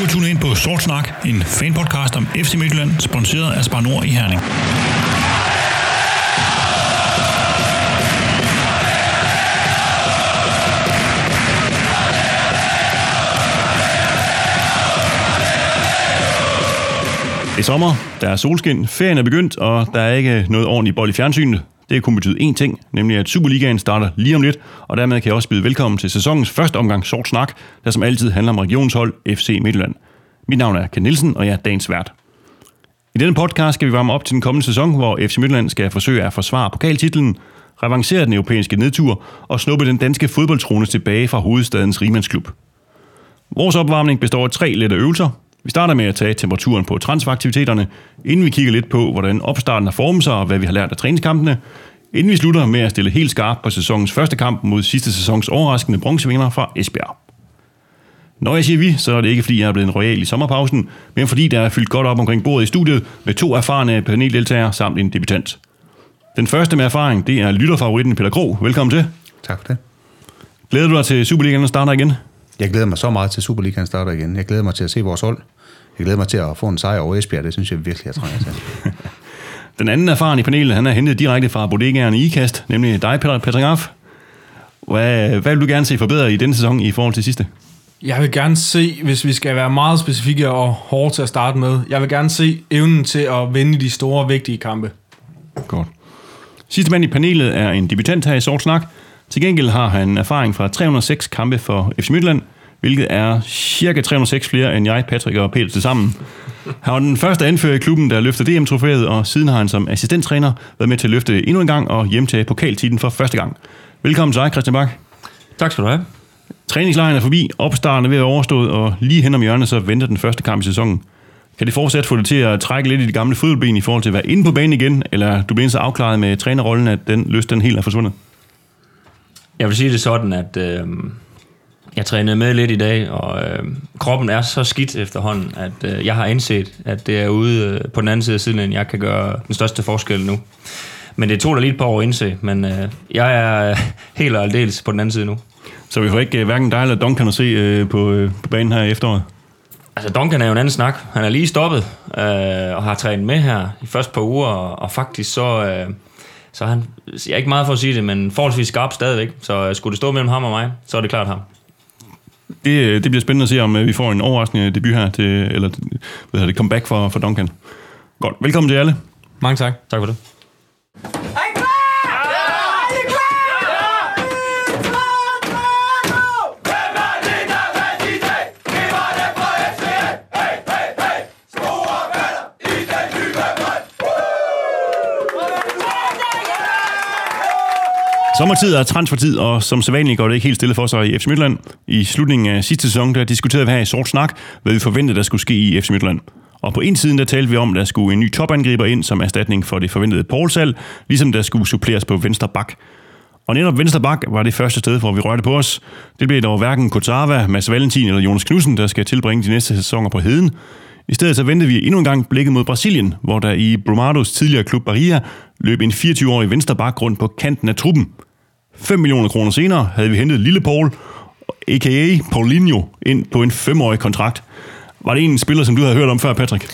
Du har tunet ind på Sort Snak, en fanpodcast om FC Midtjylland, sponsoreret af Spar Nord i Herning. Det er sommer, der er solskin, ferien er begyndt, og der er ikke noget ordentligt bold i fjernsynet. Det kunne betyde én ting, nemlig at Superligaen starter lige om lidt, og dermed kan jeg også byde velkommen til sæsonens første omgang Sort Snak, der som altid handler om regionshold FC Midtjylland. Mit navn er Ken Nielsen, og jeg er dagens vært. I denne podcast skal vi varme op til den kommende sæson, hvor FC Midtjylland skal forsøge at forsvare pokaltitlen, revancere den europæiske nedtur og snuppe den danske fodboldtrone tilbage fra hovedstadens rimandsklub. Vores opvarmning består af tre lette øvelser. Vi starter med at tage temperaturen på transferaktiviteterne, inden vi kigger lidt på, hvordan opstarten har formet sig og hvad vi har lært af træningskampene, inden vi slutter med at stille helt skarpt på sæsonens første kamp mod sidste sæsons overraskende bronzevinder fra Esbjerg. Når jeg siger vi, så er det ikke fordi, jeg er blevet en royal i sommerpausen, men fordi der er fyldt godt op omkring bordet i studiet med to erfarne paneldeltagere samt en debutant. Den første med erfaring, det er lytterfavoritten Peter Kro. Velkommen til. Tak for det. Glæder du dig til Superligaen starter igen? Jeg glæder mig så meget til Superligaen starter igen. Jeg glæder mig til at se vores hold. Jeg glæder mig til at få en sejr over Esbjerg. Det synes jeg virkelig, jeg trænger til. Den anden erfaren i panelet, han er hentet direkte fra bodegaerne i IKAST, nemlig dig, Peter Patrick Aff. Hvad, hvad vil du gerne se forbedre i denne sæson i forhold til sidste? Jeg vil gerne se, hvis vi skal være meget specifikke og hårde til at starte med, jeg vil gerne se evnen til at vinde de store, vigtige kampe. Godt. Sidste mand i panelet er en debutant her i Sort Snak. Til gengæld har han erfaring fra 306 kampe for FC Midtjylland, hvilket er cirka 306 flere end jeg, Patrick og Peter til sammen. Han var den første anfører i klubben, der løftede DM-trofæet, og siden har han som assistenttræner været med til at løfte endnu en gang og hjemtage pokaltiden for første gang. Velkommen til dig, Christian Bak. Tak skal du have. Træningslejren er forbi, opstarten er ved at overstået, og lige hen om hjørnet så venter den første kamp i sæsonen. Kan det fortsat få det til at trække lidt i de gamle fodboldben i forhold til at være inde på banen igen, eller du bliver så afklaret med trænerrollen, at den lyst den helt er forsvundet? Jeg vil sige det sådan, at øh, jeg trænede med lidt i dag, og øh, kroppen er så skidt efterhånden, at øh, jeg har indset, at det er ude øh, på den anden side af siden, jeg kan gøre den største forskel nu. Men det tog da lige et par år at indse, men øh, jeg er helt og aldeles på den anden side nu. Så vi får ikke uh, hverken dig eller Duncan at se uh, på, uh, på banen her i efteråret? Altså, Duncan er jo en anden snak. Han er lige stoppet øh, og har trænet med her i første par uger, og, og faktisk så, øh, så han, jeg er ikke meget for at sige det, men forholdsvis skarp stadigvæk. Så øh, skulle det stå mellem ham og mig, så er det klart ham. Det, det bliver spændende at se, om vi får en overraskende debut her, til, eller hvad hedder det, comeback for, for Duncan. Godt, velkommen til alle. Mange tak. Tak for det. Sommertid er transfertid, og som sædvanligt går det ikke helt stille for sig i FC Midtland. I slutningen af sidste sæson, der diskuterede vi her i Sort Snak, hvad vi forventede, der skulle ske i FC Midtland. Og på en side, der talte vi om, at der skulle en ny topangriber ind som erstatning for det forventede Poulsal, ligesom der skulle suppleres på venstre bak. Og netop venstre bak var det første sted, hvor vi rørte på os. Det blev dog hverken Kotava, Mads Valentin eller Jonas Knudsen, der skal tilbringe de næste sæsoner på heden. I stedet så vendte vi endnu en gang blikket mod Brasilien, hvor der i Brumados tidligere klub Bahia løb en 24-årig venstre bak rundt på kanten af truppen. 5 millioner kroner senere havde vi hentet Lille Paul, a.k.a. Paulinho, ind på en femårig kontrakt. Var det en spiller, som du havde hørt om før, Patrick?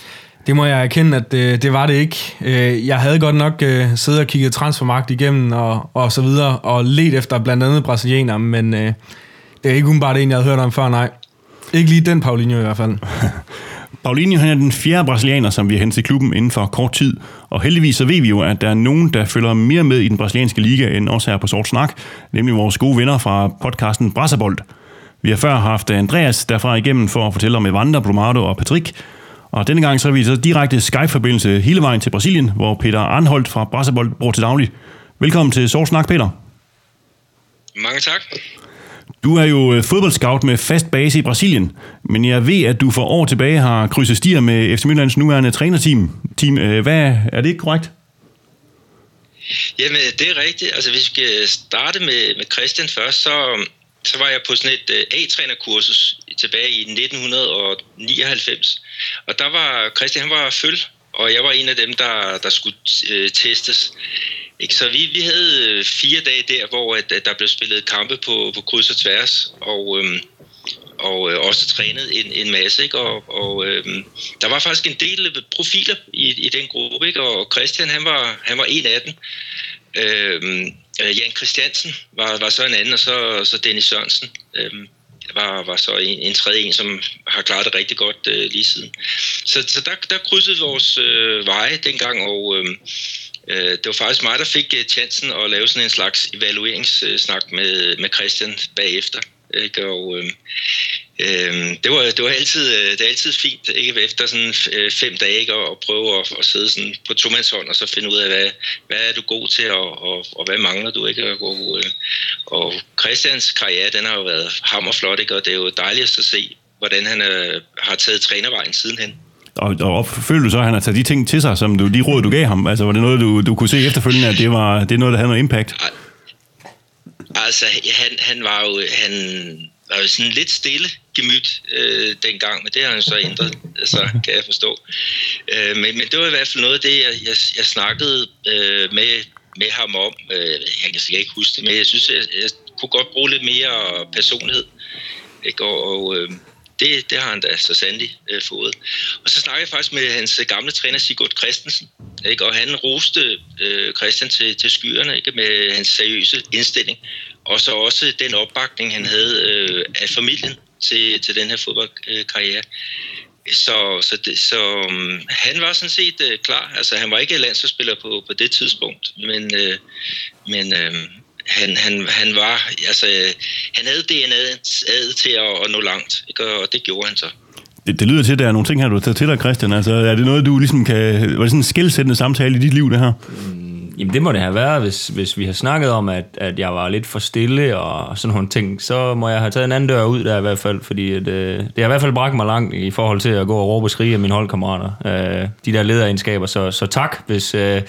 Det må jeg erkende, at det, det var det ikke. Øh, jeg havde godt nok uh, siddet og kigget transfermagt igennem og, og så videre, og let efter blandt andet brasilianer, men uh, det er ikke umiddelbart en, jeg havde hørt om før, nej. Ikke lige den Paulinho i hvert fald. Paulinho han er den fjerde brasilianer, som vi har hentet til klubben inden for kort tid. Og heldigvis så ved vi jo, at der er nogen, der følger mere med i den brasilianske liga end os her på Sort Snak, nemlig vores gode venner fra podcasten Brasserbold. Vi har før haft Andreas derfra igennem for at fortælle om Evander, Brumado og Patrick. Og denne gang så er vi så direkte Skype-forbindelse hele vejen til Brasilien, hvor Peter Arnholdt fra Brasserbold bor til daglig. Velkommen til Sort Snak, Peter. Mange tak. Du er jo øh, fodboldscout med fast base i Brasilien, men jeg ved, at du for år tilbage har krydset stier med FC Midtlands nuværende trænerteam. Team, øh, hvad, er det ikke korrekt? Jamen, det er rigtigt. Altså, hvis vi skal starte med, med Christian først, så, så var jeg på sådan et øh, A-trænerkursus tilbage i 1999. Og der var Christian, han var føl, og jeg var en af dem, der, der skulle øh, testes. Ikke? Så vi, vi havde øh, fire dage der, hvor at, at der blev spillet kampe på, på kryds og tværs, og, øhm, og øh, også trænet en, en masse, ikke? Og, og øhm, der var faktisk en del øh, profiler i, i den gruppe, ikke? Og Christian, han var, han var en af dem. Øhm, øh, Jan Christiansen var, var så en anden, og så, så Dennis Sørensen øhm, var, var så en, en tredje en, som har klaret det rigtig godt øh, lige siden. Så, så der, der krydsede vores øh, veje dengang, og øh, øh, det var faktisk mig, der fik øh, chancen at lave sådan en slags evalueringssnak med, med Christian bagefter. Ikke? Og, øh, øh, det, var, det, var altid, øh, det er altid fint ikke? efter sådan øh, fem dage ikke? at prøve at, at sidde sådan på tomandshånd og så finde ud af, hvad, hvad er du god til og, og, og hvad mangler du ikke? Og, og Christians karriere den har jo været hammerflot ikke? og det er jo dejligt at se, hvordan han øh, har taget trænervejen sidenhen. Og, og følte du så, at han har taget de ting til sig, som du, de råd, du gav ham? Altså var det noget, du, du kunne se efterfølgende, at det, var, det er noget, der havde noget impact? Altså, han, han var jo han var jo sådan lidt stille gemyt øh, dengang, men det har han så ændret, så kan jeg forstå. Øh, men, men det var i hvert fald noget af det, jeg, jeg, jeg snakkede øh, med, med ham om. Øh, jeg kan sikkert ikke huske det, men jeg synes, jeg, jeg kunne godt bruge lidt mere personlighed. Ikke? Og, og øh, det, det har han da så sandelig øh, fået. Og så snakkede jeg faktisk med hans øh, gamle træner Sigurd Christensen, ikke? og han roste øh, Christian til, til skyerne ikke? med hans seriøse indstilling, og så også den opbakning, han havde øh, af familien til, til den her fodboldkarriere. Så, så, det, så um, han var sådan set øh, klar. Altså, han var ikke landsholdsspiller på, på det tidspunkt, men, øh, men øh, han, han, han var, altså, han havde DNA'et til at, at nå langt, ikke? og det gjorde han så. Det, det lyder til, at der er nogle ting her, du har taget til dig, Christian. Altså, er det noget, du ligesom kan... Var det sådan en skilsættende samtale i dit liv, det her? Mm. Jamen det må det have været, hvis, hvis vi har snakket om, at, at jeg var lidt for stille og sådan nogle ting, så må jeg have taget en anden dør ud der i hvert fald, fordi at, øh, det har i hvert fald bragt mig langt i forhold til at gå og råbe og skrige af mine holdkammerater. Øh, de der lederegenskaber, så, så tak, hvis, øh,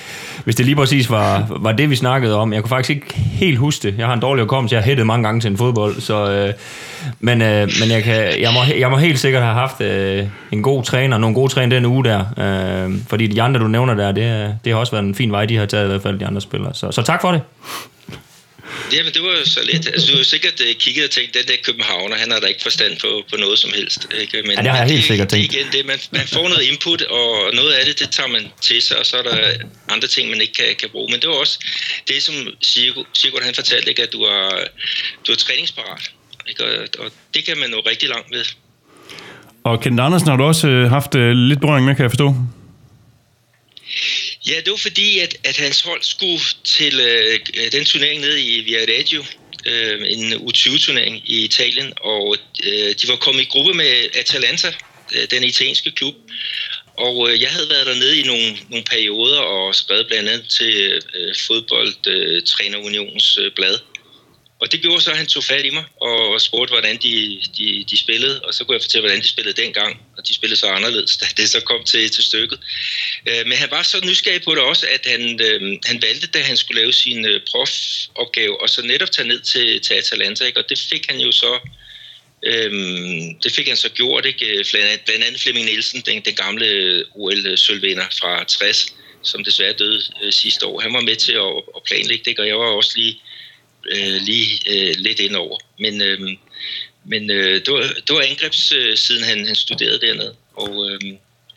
hvis det lige præcis var, var det, vi snakkede om. Jeg kunne faktisk ikke helt huske det. Jeg har en dårlig hukommelse, jeg har hættet mange gange til en fodbold, så, øh, men, øh, men jeg, kan, jeg, må, jeg må helt sikkert have haft øh, en god træner, nogle gode træner den uge der, øh, fordi de andre, du nævner der, det, det har også været en fin vej, de har taget hvert fald, de andre spillere. Så, så tak for det. Jamen, det var jo så lidt. Altså, du har sikkert uh, kigget og tænkt, den der Københavner, han har da ikke forstand på, på noget som helst. Ikke? Men, ja, det har jeg helt sikkert tænkt. Igen, det, man, man får noget input, og noget af det, det tager man til sig, og så er der andre ting, man ikke kan, kan bruge. Men det var også det, som Sigurd, han fortalte, ikke? at du er, du er træningsparat. Ikke? Og, og det kan man nå rigtig langt med. Og Kent Andersen har du også øh, haft øh, lidt berøring med, kan jeg forstå? Ja, det var fordi, at, at hans hold skulle til øh, øh, den turnering nede i Viareggio, øh, en U20-turnering i Italien, og øh, de var kommet i gruppe med Atalanta, øh, den italienske klub. Og øh, jeg havde været dernede i nogle, nogle perioder og skrevet blandt andet til øh, fodboldtrænerunionens øh, blad. Og det gjorde så, at han tog fat i mig og spurgte, hvordan de, de, de spillede. Og så kunne jeg fortælle, hvordan de spillede dengang. Og de spillede så anderledes, da det så kom til, til stykket. Øh, men han var så nysgerrig på det også, at han, øh, han valgte, da han skulle lave sin øh, profopgave, og så netop tage ned til, til Atalanta. Ikke? Og det fik han jo så... Øhm, det fik han så gjort, ikke? Øh, blandt andet Flemming Nielsen, den, den gamle øh, OL-sølvvinder fra 60, som desværre døde øh, sidste år. Han var med til at, at planlægge det, og jeg var også lige øh, lige øh, lidt ind over. Men, øh, men øh, det, var, det var angrebssiden, øh, han, han studerede dernede. Og øh,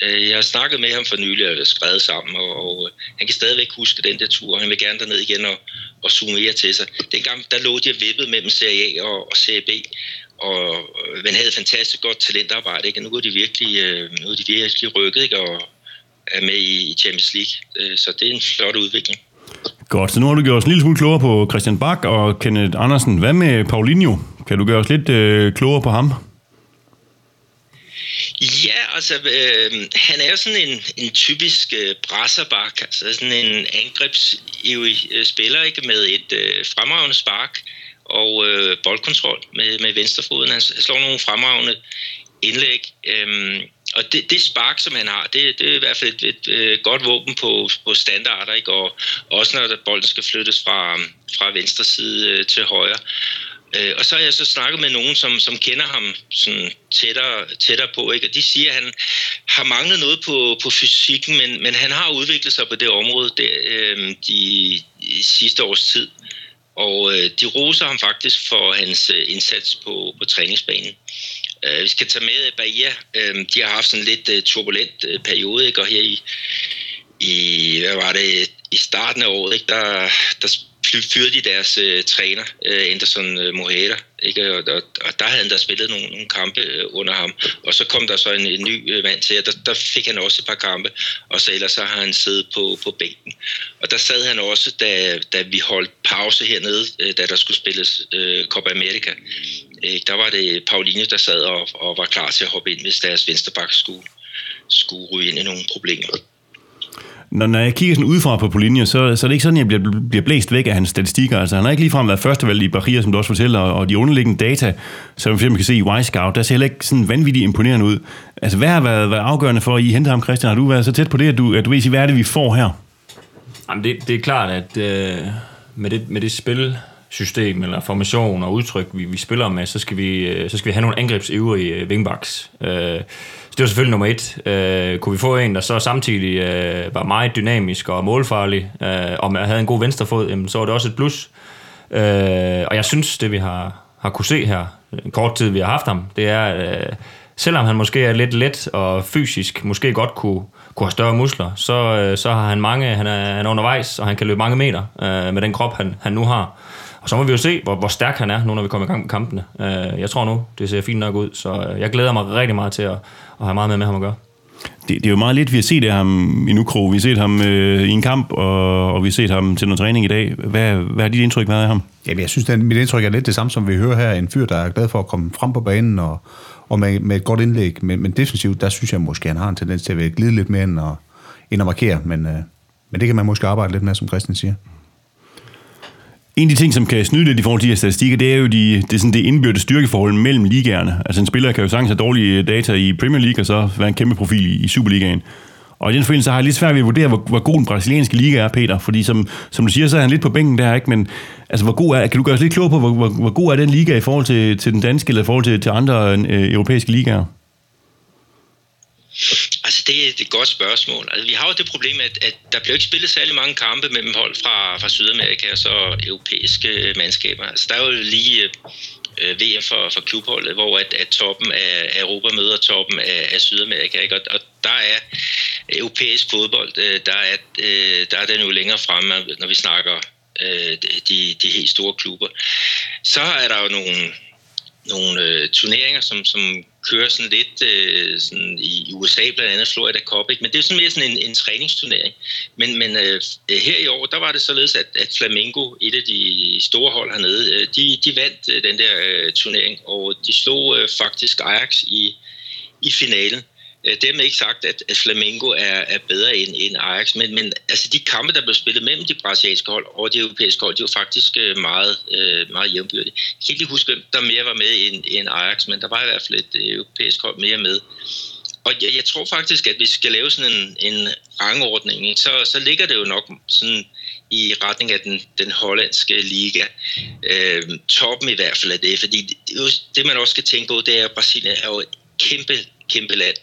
øh, jeg har snakket med ham for nylig og skrevet sammen, og, og øh, han kan stadigvæk huske den der tur. Han vil gerne derned igen og, og zoomere til sig. Dengang der lå de vippet mellem Serie A og, og Serie B, og men man havde fantastisk godt talentarbejde. Ikke? nu er de virkelig, øh, nu er de virkelig rykket ikke? og er med i Champions League. Så det er en flot udvikling. Godt, så nu har du gjort os en lille smule klogere på Christian Bak og Kenneth Andersen. Hvad med Paulinho? Kan du gøre os lidt øh, klogere på ham? Ja, altså, øh, han er jo sådan en, en typisk øh, brasserbak, altså sådan en angrebsivig øh, spiller, ikke med et øh, fremragende spark og øh, boldkontrol med, med venstrefoden. Han slår nogle fremragende indlæg. Øh, og det, det spark, som han har, det, det er i hvert fald et, et, et godt våben på, på standarder, ikke? Og også når bolden skal flyttes fra, øh, fra venstre side øh, til højre. Øh, og så har jeg så snakket med nogen, som, som kender ham sådan tættere, tættere på, ikke? og de siger, at han har manglet noget på, på fysikken, men, men han har udviklet sig på det område der, øh, de, de sidste års tid. Og øh, de roser ham faktisk for hans øh, indsats på, på træningsbanen. Øh, vi skal tage med at Bahia. Øh, de har haft sådan en lidt øh, turbulent øh, periode, ikke? og her i, i, hvad var det, i starten af året, ikke? Der, der fyrede de deres øh, træner, øh, Anderson øh, Moheda, ikke? Og, og, og der havde han da spillet nogle, nogle kampe øh, under ham. Og så kom der så en, en ny øh, mand til, og der, der fik han også et par kampe, og så ellers så har han siddet på, på bænken. Og der sad han også, da, da vi holdt pause hernede, øh, da der skulle spilles øh, Copa America. Øh, der var det Paulinho, der sad og, og var klar til at hoppe ind, hvis deres venstreback skulle, skulle ryge ind i nogle problemer når, når jeg kigger sådan udefra på Polinio, så, så er det ikke sådan, at jeg bliver, bliver blæst væk af hans statistikker. Altså, han har ikke ligefrem været førstevalg i Bahia, som du også fortæller, og, og de underliggende data, som man kan se i Y-Scout, der ser heller ikke sådan vanvittigt imponerende ud. Altså, hvad har været, været afgørende for, at I hente ham, Christian? Har du været så tæt på det, at du, at du ved, hvad er det, vi får her? Jamen, det, det er klart, at øh, med, det, med det spil, system eller formation og udtryk, vi, vi spiller med, så skal vi, øh, så skal vi have nogle angrebsivrige øh, wingbacks. Øh, så det var selvfølgelig nummer et. Øh, kunne vi få en, der så samtidig øh, var meget dynamisk og målfarlig, øh, og havde en god venstrefod, jamen, så var det også et plus. Øh, og jeg synes, det vi har, har kunne se her, en kort tid vi har haft ham, det er, øh, selvom han måske er lidt let og fysisk måske godt kunne, kunne have større muskler, så, øh, så har han mange, han er, han er undervejs, og han kan løbe mange meter øh, med den krop, han, han nu har. Og så må vi jo se, hvor, hvor stærk han er, nu når vi kommer i gang med kampene. Øh, jeg tror nu, det ser fint nok ud, så øh, jeg glæder mig rigtig meget til at, at have meget med med ham at gøre. Det, det er jo meget lidt, vi har set af ham i Nukro. Vi har set ham øh, i en kamp, og, og vi har set ham til noget træning i dag. Hvad, hvad har dit indtryk været af ham? Jamen, jeg synes, at mit indtryk er lidt det samme, som vi hører her. En fyr, der er glad for at komme frem på banen og, og med, med et godt indlæg. Men, men defensivt, der synes jeg måske, at han har en tendens til at glide lidt mere end at, end at markere. Men, øh, men det kan man måske arbejde lidt med, som Christian siger. En af de ting, som kan snyde lidt i forhold til de her statistikker, det er jo de, det, er sådan det indbyrdes styrkeforhold mellem ligaerne. Altså en spiller kan jo sagtens have dårlige data i Premier League, og så være en kæmpe profil i Superligaen. Og i den forbindelse har jeg lidt svært ved at vurdere, hvor, hvor god den brasilianske liga er, Peter. Fordi som, som du siger, så er han lidt på bænken der, ikke? Men altså, hvor god er, kan du gøre os lidt klog på, hvor, hvor, hvor god er den liga i forhold til, til den danske, eller i forhold til, til andre øh, europæiske ligaer? Altså, det er et godt spørgsmål. Altså, vi har jo det problem, at, at der bliver ikke spillet særlig mange kampe mellem hold fra, fra Sydamerika og så europæiske mandskaber. Altså, der er jo lige øh, øh VM for, for klubholdet, hvor at, at toppen af Europa møder toppen af, af Sydamerika. Ikke? Og, og der er europæisk fodbold, øh, der er, øh, der er den jo længere fremme, når vi snakker øh, de, de helt store klubber. Så er der jo nogle, nogle øh, turneringer, som, som kører sådan lidt øh, sådan i USA, blandt andet Florida Cup, ikke? men det er sådan mere sådan en, en træningsturnering. Men, men øh, her i år, der var det således, at, at Flamengo, et af de store hold hernede, øh, de, de vandt øh, den der øh, turnering, og de slog øh, faktisk Ajax i, i finalen. Det dermed ikke sagt, at, at Flamengo er, er bedre end, end Ajax, men, men altså de kampe, der blev spillet mellem de brasilianske hold og de europæiske hold, de var faktisk øh, meget, øh, meget jævnbyrdige. Jeg kan ikke lige huske, hvem der mere var med end, end Ajax, men der var i hvert fald et europæisk hold mere med. Og jeg, jeg tror faktisk, at hvis vi skal lave sådan en, en rangordning, så, så ligger det jo nok sådan i retning af den, den hollandske liga. Øh, toppen i hvert fald af det, fordi det, det, man også skal tænke på, det er, at Brasilien er jo et kæmpe, kæmpe land.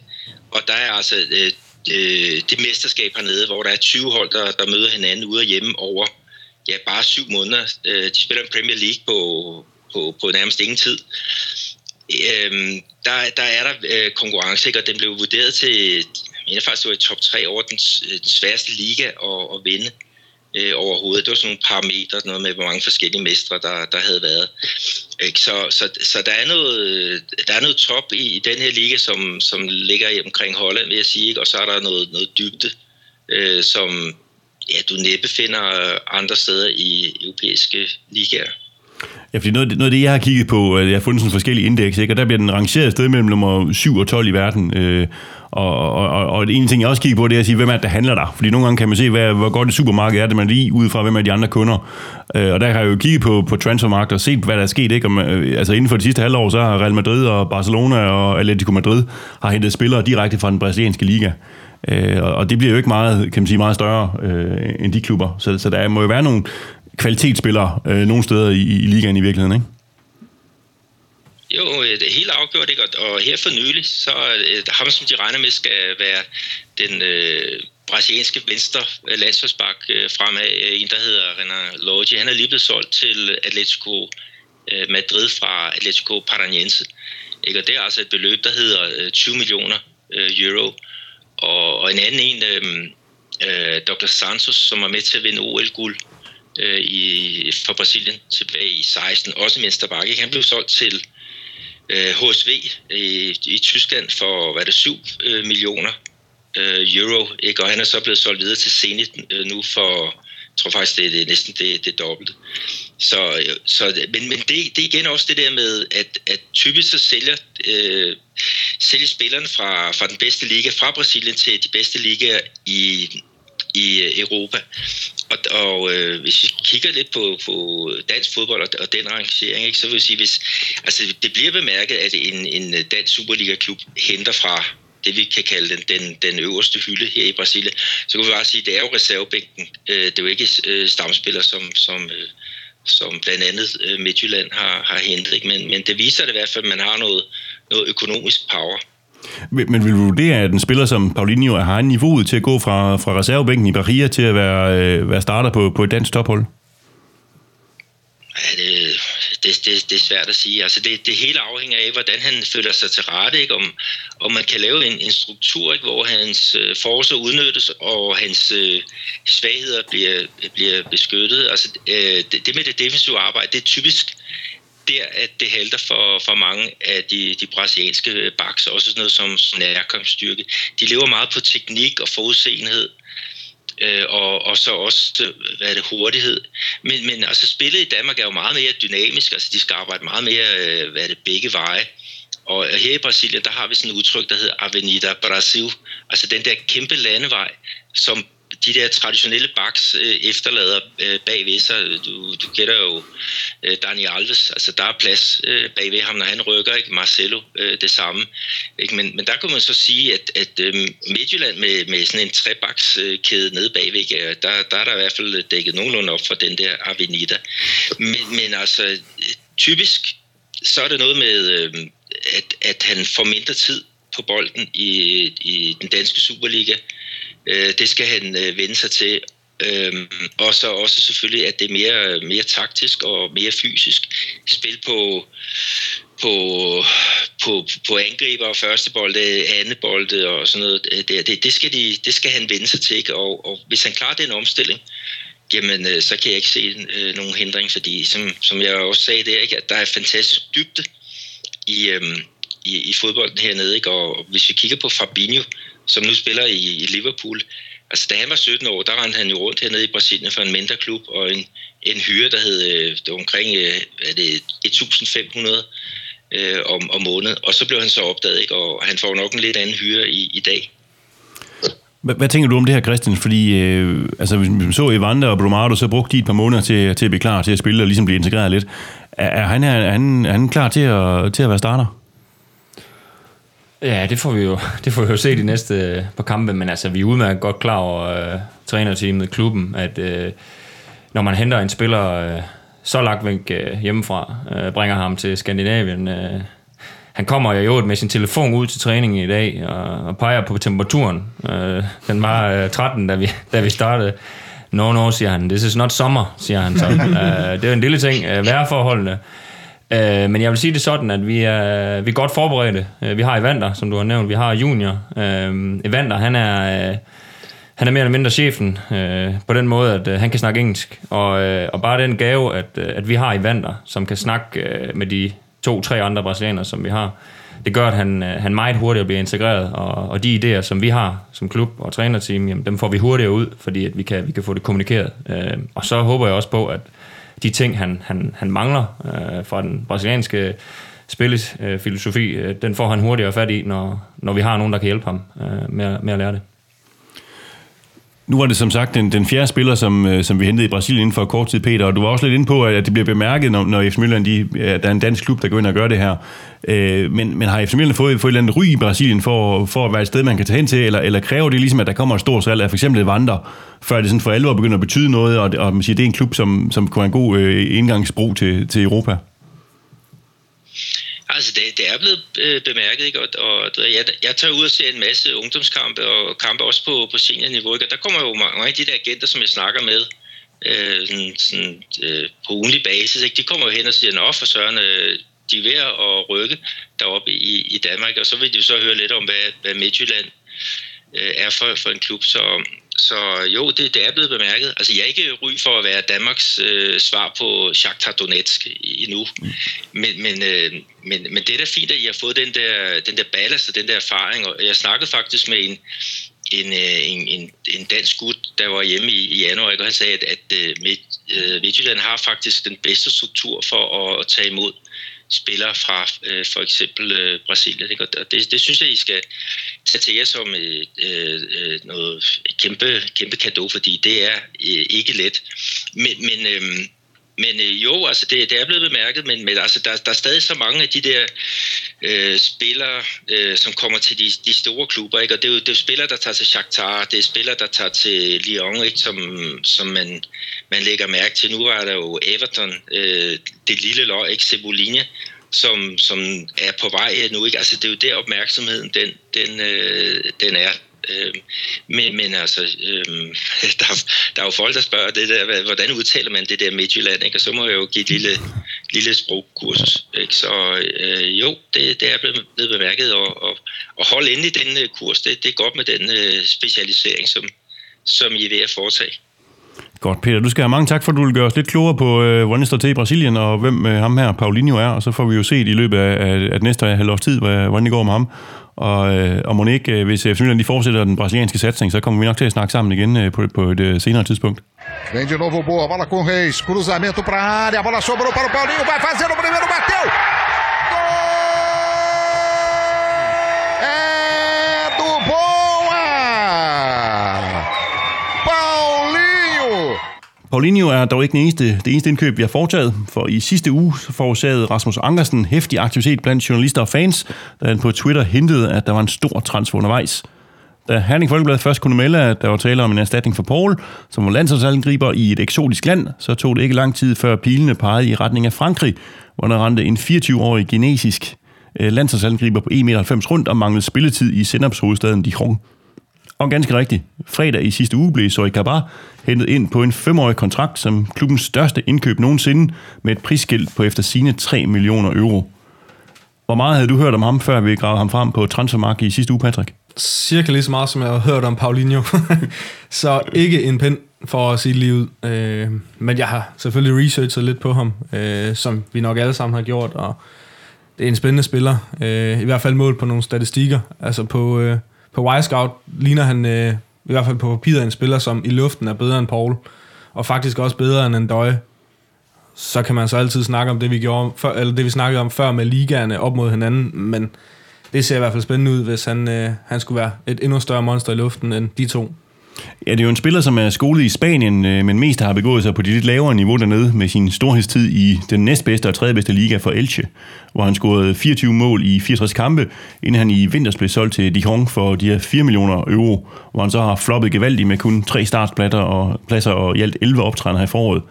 Og der er altså øh, øh, det mesterskab hernede, hvor der er 20 hold, der, der møder hinanden ude og hjemme over ja, bare syv måneder. Øh, de spiller en Premier League på, på, på nærmest ingen tid. Øh, der, der er der øh, konkurrence, ikke? og den blev vurderet til, jeg mener faktisk, det var i top 3 over den, øh, den sværeste liga at, at vinde øh, overhovedet. Det var sådan nogle parametre, noget med, hvor mange forskellige mestre, der, der havde været. Ikke? Så, så, så der, er noget, der er noget top i, i den her liga, som, som ligger omkring Holland, vil jeg sige, ikke? og så er der noget, noget dybde, øh, som ja, du næppe finder andre steder i europæiske ligaer. Ja, fordi noget, noget af det, jeg har kigget på, øh, jeg har fundet sådan forskellige indeks, ikke? og der bliver den rangeret sted mellem nummer 7 og 12 i verden. Øh, og, og, og, og en ting, jeg også kigger på, det er at sige, hvem er det, der handler der? Fordi nogle gange kan man se, hvad, hvor godt det supermarked er, det man lige ud fra, hvem er de andre kunder. Øh, og der har jeg jo kigget på, på transfermarkedet og set, hvad der er sket. Ikke? Og, man, øh, altså inden for de sidste halvår, så har Real Madrid og Barcelona og Atletico Madrid har hentet spillere direkte fra den brasilianske liga. Øh, og det bliver jo ikke meget, kan man sige, meget større øh, end de klubber. Så, så der må jo være nogle kvalitetsspillere øh, nogle steder i, i ligaen i virkeligheden, ikke? Jo, øh, det er helt afgjort, ikke? Og her for nylig, så øh, er ham, som de regner med, skal være den øh, brasilianske venstre øh, landsholdsbak øh, fremad. En, der hedder Renan Lodge. Han er lige blevet solgt til Atletico øh, Madrid fra Atletico Paranaense. Ikke? Og det er altså et beløb, der hedder øh, 20 millioner øh, euro. Og, og en anden en, øh, øh, Dr. Santos, som var med til at vinde OL-guld øh, i, for Brasilien tilbage i 16, også mens der bakke. Han blev solgt til øh, HSV i, i Tyskland for, hvad er det, 7 øh, millioner øh, euro, ikke? og han er så blevet solgt videre til Zenit øh, nu for, jeg tror faktisk, det er, det er næsten det, det dobbelte. Så, øh, så, men men det, det er igen også det der med, at, at typisk så sælger, øh, sælger spillerne fra, fra den bedste liga, fra Brasilien til de bedste ligaer i, i øh, Europa. Og, og øh, hvis vi kigger lidt på, på dansk fodbold og, og den rangering, ikke, så vil jeg sige, hvis, altså, det bliver bemærket, at en, en dansk Superliga-klub henter fra det, vi kan kalde den, den, den øverste hylde her i Brasilien, så kan vi bare sige, at det er jo reservebænken. Øh, det er jo ikke øh, stamspillere, som, som, øh, som blandt andet øh, Midtjylland har, har hentet. Ikke? Men, men det viser det i hvert fald, at man har noget, noget økonomisk power. Men vil du vurdere, at en spiller som Paulinho har niveauet til at gå fra, fra reservebænken i Bahia til at være, øh, være starter på, på et dansk tophold? Ja, det, det, det, det er svært at sige. Altså det, det hele afhænger af, hvordan han føler sig til rette. Ikke? Om, om man kan lave en, en struktur, ikke? hvor hans øh, forser udnyttes, og hans øh, svagheder bliver, bliver beskyttet. Altså, øh, det, det med det defensive arbejde, det er typisk der, at det halter for, for mange af de, de brasilianske baks, også sådan noget som nærkomststyrke. De lever meget på teknik og forudseenhed øh, og, og så også hvad er det, hurtighed. Men, men altså spillet i Danmark er jo meget mere dynamisk, altså de skal arbejde meget mere øh, hvad er det, begge veje. Og her i Brasilien, der har vi sådan et udtryk, der hedder Avenida Brasil, altså den der kæmpe landevej, som de der traditionelle baks øh, efterlader øh, bagved sig. Øh, du, du gætter jo øh, Dani Alves, altså der er plads øh, bagved ham, når han rykker, ikke? Marcelo øh, det samme. Ikke? Men, men der kan man så sige, at, at øh, Midtjylland med, med sådan en trebakskæde øh, nede bagved, der, der er der i hvert fald øh, dækket nogenlunde op for den der Avenida. Men, men altså, typisk så er det noget med, øh, at, at han får mindre tid på bolden i, i den danske Superliga. Øh, Øh, det skal han øh, vende sig til. Øhm, og så også selvfølgelig, at det er mere, mere taktisk og mere fysisk. Spil på, på, på, på angriber og første bolde, andet bolde og sådan noget. Øh, det, det, det, skal de, det skal han vende sig til. Og, og hvis han klarer den omstilling, jamen øh, så kan jeg ikke se øh, nogen hindring, fordi som, som jeg også sagde der, ikke, at der er fantastisk dybde i, øhm, i, i fodbolden hernede. Ikke? Og hvis vi kigger på Fabinho, som nu spiller i, i Liverpool. Altså, da han var 17 år, der rendte han jo rundt hernede i Brasilien for en mindre klub, og en, en hyre, der hed det det omkring øh, er det 1500 øh, om, om måneden. Og så blev han så opdaget, ikke? og han får nok en lidt anden hyre i, i dag. Hvad, tænker du om det her, Christian? Fordi øh, altså, hvis man så Evander og Brumado, så brugte de et par måneder til, til at blive klar til at spille og ligesom blive integreret lidt. Er, er, han, er, han, er han klar til at, til at være starter? Ja, det får vi jo, det får vi jo se de næste par kampe, men altså, vi er udmærket godt klar over uh, trænerteamet, klubben, at uh, når man henter en spiller uh, så lagt væk uh, hjemmefra, uh, bringer ham til Skandinavien, uh, han kommer jo med sin telefon ud til træningen i dag og, og peger på temperaturen. Uh, den var uh, 13, da vi, da vi startede. No, no, siger han. This is not summer, siger han så. Uh, det er en lille ting. Uh, vejrforholdene. Øh, men jeg vil sige det sådan, at vi er, vi er godt forberedte. Øh, vi har Evander, som du har nævnt. Vi har Junior. Øh, Evander, han er... Øh, han er mere eller mindre chefen øh, på den måde, at øh, han kan snakke engelsk. Og, øh, og bare den gave, at, øh, at vi har Evander, som kan snakke øh, med de to-tre andre brasilianere, som vi har, det gør, at han, øh, han meget hurtigere bliver integreret. Og, og de idéer, som vi har som klub og trænerteam, jamen, dem får vi hurtigere ud, fordi at vi, kan, vi kan få det kommunikeret. Øh, og så håber jeg også på, at, de ting, han, han, han mangler øh, fra den brasilianske øh, spillefilosofi, øh, øh, den får han hurtigere fat i, når, når vi har nogen, der kan hjælpe ham øh, med, med at lære det. Nu var det som sagt den, den fjerde spiller, som, øh, som vi hentede i Brasilien inden for kort tid, Peter, og du var også lidt inde på, at det bliver bemærket, når, når FC Midtjylland, de, der er en dansk klub, der går ind og gør det her. Øh, men, men har FC Midtjylland fået, fået et eller andet ry i Brasilien for, for at være et sted, man kan tage hen til, eller, eller kræver det ligesom, at der kommer et stort salg af for eksempel et før det sådan for alvor begynder at betyde noget, og, og man siger, det er en klub, som, som kunne være en god øh, indgangsbro til, til Europa? Altså, det, det er blevet øh, bemærket, ikke? Og, og jeg, jeg tager ud og ser en masse ungdomskampe, og kampe også på, på seniorniveau, ikke? Og der kommer jo mange af de der agenter, som jeg snakker med, øh, sådan, sådan, øh, på ugenlig basis. Ikke? De kommer jo hen og siger, nå for søren, øh, de er ved at rykke deroppe i, i Danmark, og så vil de så høre lidt om, hvad, hvad Midtjylland øh, er for, for en klub. Så, så jo, det, det er blevet bemærket. Altså, jeg er ikke ry for at være Danmarks øh, svar på Shakhtar Donetsk endnu. Mm. Men, men, øh, men, men det er da fint, at I har fået den der, den der ballast og den der erfaring. Og jeg snakkede faktisk med en, en, øh, en, en, en dansk gut, der var hjemme i, i januar, og han sagde, at, at øh, Midt, øh, Midtjylland har faktisk den bedste struktur for at, at tage imod spillere fra øh, for eksempel øh, Brasilien. Ikke? Og det, det synes jeg, I skal tage til jer som øh, øh, øh, noget kæmpe, kæmpe kado, fordi det er øh, ikke let. Men, men øh, men øh, jo, altså det, det er blevet bemærket, men, men altså, der, der er stadig så mange af de der øh, spillere, øh, som kommer til de, de store klubber, ikke? og det er, jo, det er jo spillere, der tager til Shakhtar, det er spillere, der tager til Lyon, ikke? Som, som man, man lægger mærke til. Nu er der jo Everton, øh, det lille løg, ikke Cebolinha, som, som er på vej nu. Ikke? Altså, det er jo der opmærksomheden, den, den, øh, den er. Øh, men, men altså, øh, der, der er jo folk, der spørger det der, hvordan udtaler man det der Midtjylland, ikke? og så må jeg jo give et lille, lille sprogkursus. Ikke? Så øh, jo, det, det er blevet, blevet bemærket, og, og, og hold endelig den øh, kurs. Det, det er godt med den øh, specialisering, som, som I er ved at foretage. Godt, Peter. Du skal have mange tak for, at du vil gøre os lidt klogere på, øh, hvordan det står til i Brasilien, og hvem øh, ham her, Paulinho, er. Og så får vi jo set i løbet af, af, af næste halvårs tid, hvordan det går med ham. Og, øh, og Monique, øh, hvis øh, FC Midtjylland fortsætter den brasilianske satsning, så kommer vi nok til at snakke sammen igen øh, på, på et øh, senere tidspunkt. Vem de novo boa, bola com Reis, cruzamento para área, a bola sobrou para o Paulinho, vai fazer o primeiro, bateu! Paulinho er dog ikke den eneste, det eneste indkøb, vi har foretaget, for i sidste uge forårsagede Rasmus Ankersen hæftig aktivitet blandt journalister og fans, da han på Twitter hintede, at der var en stor transfer undervejs. Da Herning Folkeblad først kunne melde, at der var tale om en erstatning for Paul, som var landsholdsangriber i et eksotisk land, så tog det ikke lang tid før pilene pegede i retning af Frankrig, hvor der rendte en 24-årig genesisk eh, landsholdsangriber på 1,90 meter rundt og manglede spilletid i Sennepshovedstaden Dijon. Og ganske rigtigt, fredag i sidste uge blev Zoe Kabar hentet ind på en femårig kontrakt som klubbens største indkøb nogensinde med et prisskilt på efter sine 3 millioner euro. Hvor meget havde du hørt om ham, før vi gravede ham frem på transfermarkedet i sidste uge, Patrick? Cirka lige så meget, som jeg har hørt om Paulinho. så ikke en pen for at sige det lige ud. Øh, men jeg har selvfølgelig researchet lidt på ham, øh, som vi nok alle sammen har gjort, og det er en spændende spiller. Øh, I hvert fald målt på nogle statistikker. Altså på, øh, på Wisecout ligner han øh, i hvert fald på papiret en spiller, som i luften er bedre end Paul, og faktisk også bedre end en. Så kan man så altid snakke om det, vi gjorde før, eller det, vi snakkede om før med ligaerne op mod hinanden, men det ser i hvert fald spændende ud, hvis han, øh, han skulle være et endnu større monster i luften end de to. Ja, det er jo en spiller, som er skolet i Spanien, øh, men mest har begået sig på det lidt lavere niveau dernede med sin storhedstid i den næstbedste og tredje bedste liga for Elche, hvor han scorede 24 mål i 64 kampe, inden han i vinters blev solgt til Dijon for de her 4 millioner euro, hvor han så har floppet gevaldigt med kun tre startpladser og, pladser og i alt 11 optrædener her i foråret.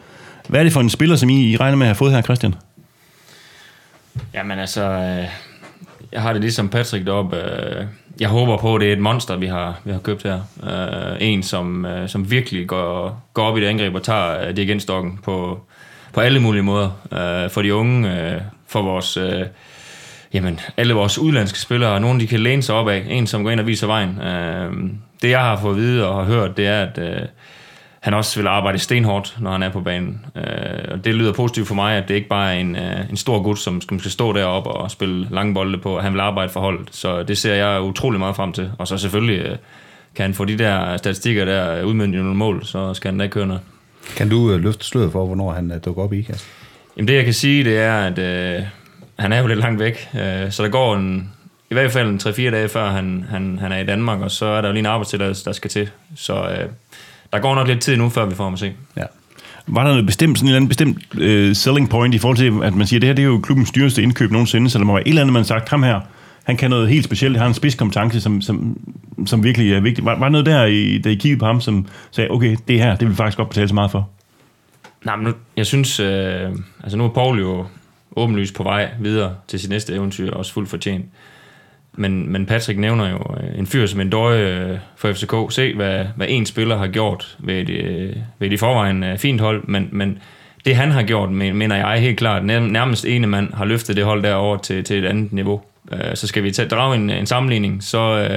Hvad er det for en spiller, som I regner med at have fået her, Christian? Jamen altså, øh, jeg har det ligesom Patrick deroppe. Øh, jeg håber på, at det er et monster, vi har, vi har købt her. Uh, en, som, uh, som virkelig går, går op i det angreb og tager uh, dirigentstokken på, på alle mulige måder. Uh, for de unge, uh, for vores... Uh, jamen, alle vores udlandske spillere, nogen de kan læne sig op af, en som går ind og viser vejen. Uh, det jeg har fået at vide og har hørt, det er, at uh, han også vil arbejde stenhårdt, når han er på banen. Øh, og det lyder positivt for mig, at det ikke bare er en, øh, en stor gut, som skal, stå deroppe og spille lange bolde på. Han vil arbejde for holdet, så det ser jeg utrolig meget frem til. Og så selvfølgelig øh, kan han få de der statistikker der udmyndet i nogle mål, så skal han da ikke køre noget. Kan du øh, løfte sløret for, hvornår han øh, dukker op i IKAST? Jamen det jeg kan sige, det er, at øh, han er jo lidt langt væk, øh, så der går en, i hvert fald en 3-4 dage før han, han, han er i Danmark, og så er der jo lige en arbejdstilladelse, der skal til. Så øh, der går nok lidt tid nu, før vi får ham at se. Ja. Var der noget bestemt, sådan en eller anden bestemt uh, selling point i forhold til, at man siger, at det her det er jo klubbens dyreste indkøb nogensinde, så der må være et eller andet, man har sagt, ham her, han kan noget helt specielt, han har en spidskompetence, som, som, som virkelig er vigtig. Var, var der noget der, I, da I kiggede på ham, som sagde, okay, det her, det vil faktisk godt betale så meget for? Nej, men nu, jeg synes, øh, altså nu er Paul jo åbenlyst på vej videre til sit næste eventyr, også fuldt fortjent men, men Patrick nævner jo øh, en fyr som en døje øh, for FCK. Se, hvad, hvad en spiller har gjort ved et, øh, ved et i forvejen fint hold, men, men det han har gjort, mener jeg helt klart, nærmest ene mand har løftet det hold derover til, til et andet niveau. Så skal vi tage, drage en, en sammenligning, så,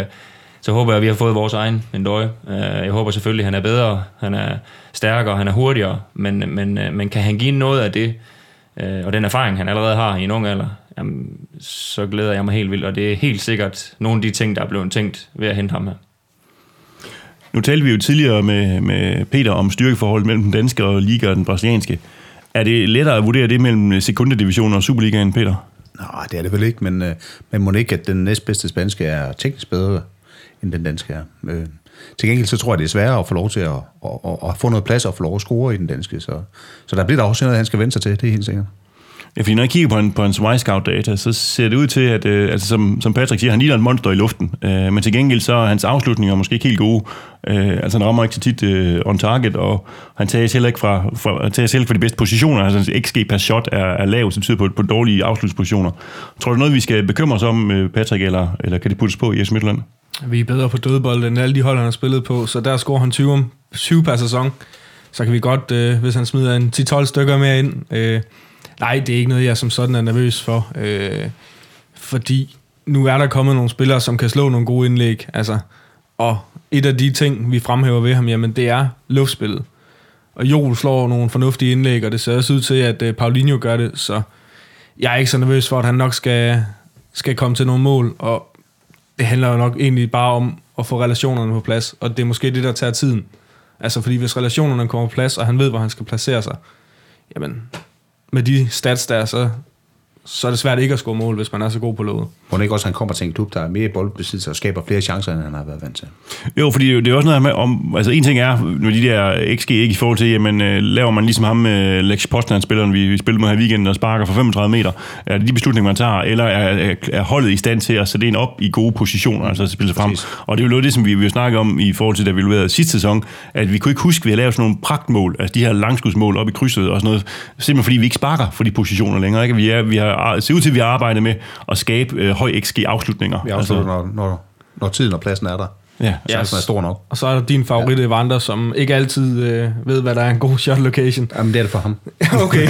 så håber jeg, at vi har fået vores egen Mendoy. døje. jeg håber selvfølgelig, at han er bedre, han er stærkere, han er hurtigere, men, men, men kan han give noget af det, og den erfaring, han allerede har i en ung alder, jamen, så glæder jeg mig helt vildt, og det er helt sikkert nogle af de ting, der er blevet tænkt ved at hente ham her. Nu talte vi jo tidligere med, med Peter om styrkeforholdet mellem den danske og liga og den brasilianske. Er det lettere at vurdere det mellem sekundedivisionen og Superligaen, Peter? Nej, det er det vel ikke, men, øh, men må ikke, at den næstbedste spanske er teknisk bedre, end den danske er. Øh, til gengæld så tror jeg, det er sværere at få lov til at, at, at, at få noget plads og få lov at score i den danske. Så, så der bliver der også noget, han skal vende sig til, det er helt sikkert. Ja, fordi når jeg kigger på, en, på hans Y-Scout-data, så ser det ud til, at øh, altså, som, som Patrick siger, han ligner et monster i luften. Øh, men til gengæld så er hans afslutninger måske ikke helt gode. Øh, altså han rammer ikke så tit øh, on target, og han tager heller ikke fra, fra, han tager selv for de bedste positioner. Altså hans XG per shot er, er lav, som tyder på, på dårlige afslutningspositioner. Tror du det er noget, vi skal bekymre os om, øh, Patrick, eller, eller kan det puttes på i Jes Midtland? Vi er bedre på dødbold, end alle de hold, han har spillet på, så der scorer han 20, 20 per sæson. Så kan vi godt, øh, hvis han smider en 10-12 stykker mere ind. Øh, nej, det er ikke noget, jeg som sådan er nervøs for. Øh, fordi nu er der kommet nogle spillere, som kan slå nogle gode indlæg. Altså, og et af de ting, vi fremhæver ved ham, jamen, det er luftspillet. Og Joel slår nogle fornuftige indlæg, og det ser også ud til, at øh, Paulinho gør det, så jeg er ikke så nervøs for, at han nok skal, skal komme til nogle mål, og det handler jo nok egentlig bare om at få relationerne på plads, og det er måske det, der tager tiden. Altså, fordi hvis relationerne kommer på plads, og han ved, hvor han skal placere sig, jamen, med de stats der, så, så er det svært ikke at score mål, hvis man er så god på låget. Må ikke også, han kommer til en klub, der er mere boldbesiddelse og skaber flere chancer, end han har været vant til. Jo, fordi det er også noget med om, altså en ting er, med de der XG ikke i forhold til, jamen øh, laver man ligesom ham med Lex Postman, spilleren vi, spillede med her i weekenden, og sparker for 35 meter, er det de beslutninger, man tager, eller er, er, holdet i stand til at sætte en op i gode positioner, altså at spille sig frem. Præcis. Og det er jo noget det, som vi, vi snakker om i forhold til, da vi leverede sidste sæson, at vi kunne ikke huske, at vi havde lavet sådan nogle pragtmål, altså de her langskudsmål op i krydset og sådan noget, simpelthen fordi vi ikke sparker for de positioner længere. Ikke? Vi, er, vi har, det ser ud til, at vi har arbejdet med at skabe øh, høj XG afslutninger. Vi afslutter, når, når, når tiden og pladsen er der. ja, Chancen er stor nok. Og så er der din favorit Evander, som ikke altid øh, ved, hvad der er en god shot location. Jamen, det er det for ham. okay.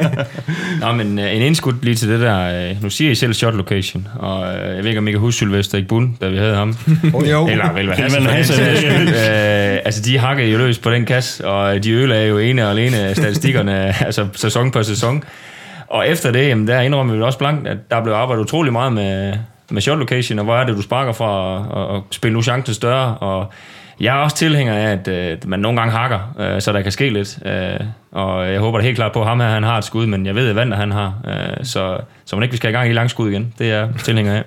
Nå, men øh, en indskud lige til det der. Øh, nu siger I selv shot location, og øh, jeg ved ikke, om I kan huske Sylvester Igbun, da vi havde ham. jo. Eller vel, hvad øh, Altså, de hakkede jo løs på den kasse, og de ødelagde jo ene og alene statistikkerne, altså sæson på sæson. Og efter det, jamen, der indrømmer vi også blankt, at der blev arbejdet utrolig meget med, med shot location, og hvor er det, du sparker fra, at, at, spille nu chancen større, og jeg er også tilhænger af, at øh, man nogle gange hakker, øh, så der kan ske lidt. Øh, og jeg håber da helt klart på, at ham her han har et skud, men jeg ved, at Vander han har. Øh, så, så man ikke vi skal i gang i lang skud igen. Det er jeg tilhænger af.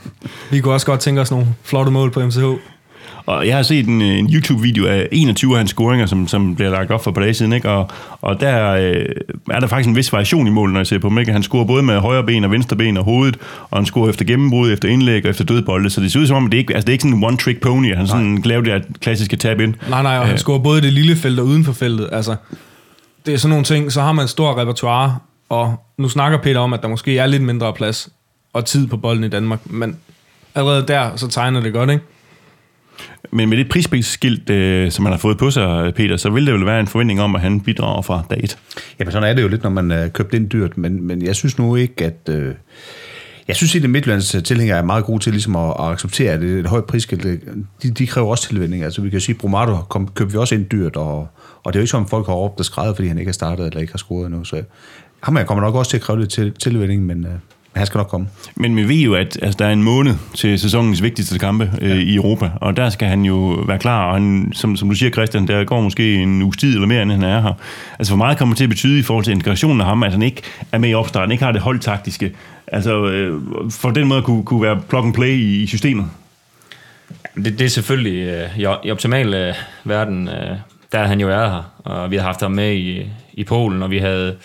Vi kunne også godt tænke os nogle flotte mål på MCH. Og jeg har set en, en YouTube-video af 21 af hans scoringer, som, som bliver lagt op for et par dage siden, ikke? Og, og der øh, er der faktisk en vis variation i målet, når jeg ser på ham. Ikke? Han scorer både med højre ben og venstre ben og hovedet, og han scorer efter gennembrud, efter indlæg og efter dødbolde. Så det ser ud som om, det ikke, altså det er ikke sådan en one-trick pony, han sådan laver det her klassiske tab ind. Nej, nej, og han scorer både det lille felt og uden for feltet. Altså, det er sådan nogle ting, så har man en stor repertoire, og nu snakker Peter om, at der måske er lidt mindre plads og tid på bolden i Danmark, men allerede der, så tegner det godt, ikke? Men med det prisskilt, øh, som han har fået på sig, øh, Peter, så vil det vel være en forventning om, at han bidrager fra dag et. Jamen, sådan er det jo lidt, når man øh, købt ind dyrt, men, men jeg synes nu ikke, at... Øh, jeg synes, at Midtjyllands øh, tilhængere er meget gode til ligesom at, at acceptere, at det er et højt prisskilt. Øh, de, de kræver også tilvænding. Altså, vi kan sige, at Bromato kom, købte vi også ind dyrt, og, og det er jo ikke som, folk har råbt og skrevet, fordi han ikke har startet eller ikke har scoret endnu. Så ham her kommer nok også til at kræve lidt til, tilvænding, men øh, han skal nok komme. Men vi ved jo, at altså, der er en måned til sæsonens vigtigste kampe øh, ja. i Europa, og der skal han jo være klar, og han, som, som du siger, Christian, der går måske en uges tid eller mere, end han er her. Altså, hvor meget kommer det til at betyde i forhold til integrationen af ham, at han ikke er med i opstarten, ikke har det holdtaktiske, altså øh, for den måde at kunne, kunne være plug and play i, i systemet? Det, det er selvfølgelig øh, i, i optimal øh, verden, øh, der han jo været her, og vi har haft ham med i, i Polen, og vi havde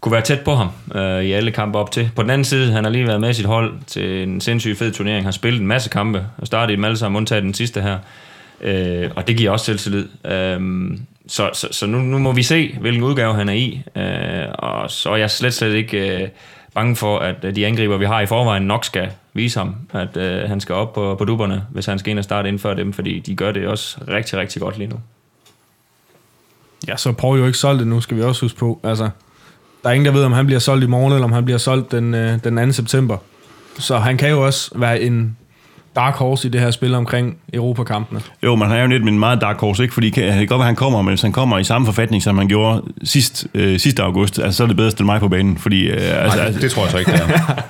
kunne være tæt på ham øh, i alle kampe op til. På den anden side, han har lige været med i sit hold til en sindssygt fed turnering, har spillet en masse kampe, og startet i dem alle sammen, undtaget den sidste her. Øh, og det giver også selvtillid. Øh, så så, så nu, nu må vi se, hvilken udgave han er i, øh, og så er jeg slet, slet ikke... Øh, bange for, at øh, de angriber, vi har i forvejen, nok skal vise ham, at øh, han skal op på, på dupperne, hvis han skal ind og starte inden for dem, fordi de gør det også rigtig, rigtig godt lige nu. Ja, så Paul jo ikke solgt det nu, skal vi også huske på. Altså, der er ingen, der ved, om han bliver solgt i morgen, eller om han bliver solgt den, øh, den 2. september. Så han kan jo også være en dark horse i det her spil omkring Europakampene. Jo, man har jo lidt med en meget dark horse, ikke? Fordi kan- det kan godt være, han kommer, men hvis han kommer i samme forfatning, som han gjorde sidst, øh, sidste august, altså, så er det bedre at stille mig på banen, fordi... Øh, altså, Nej, det, det tror jeg så ikke, det er.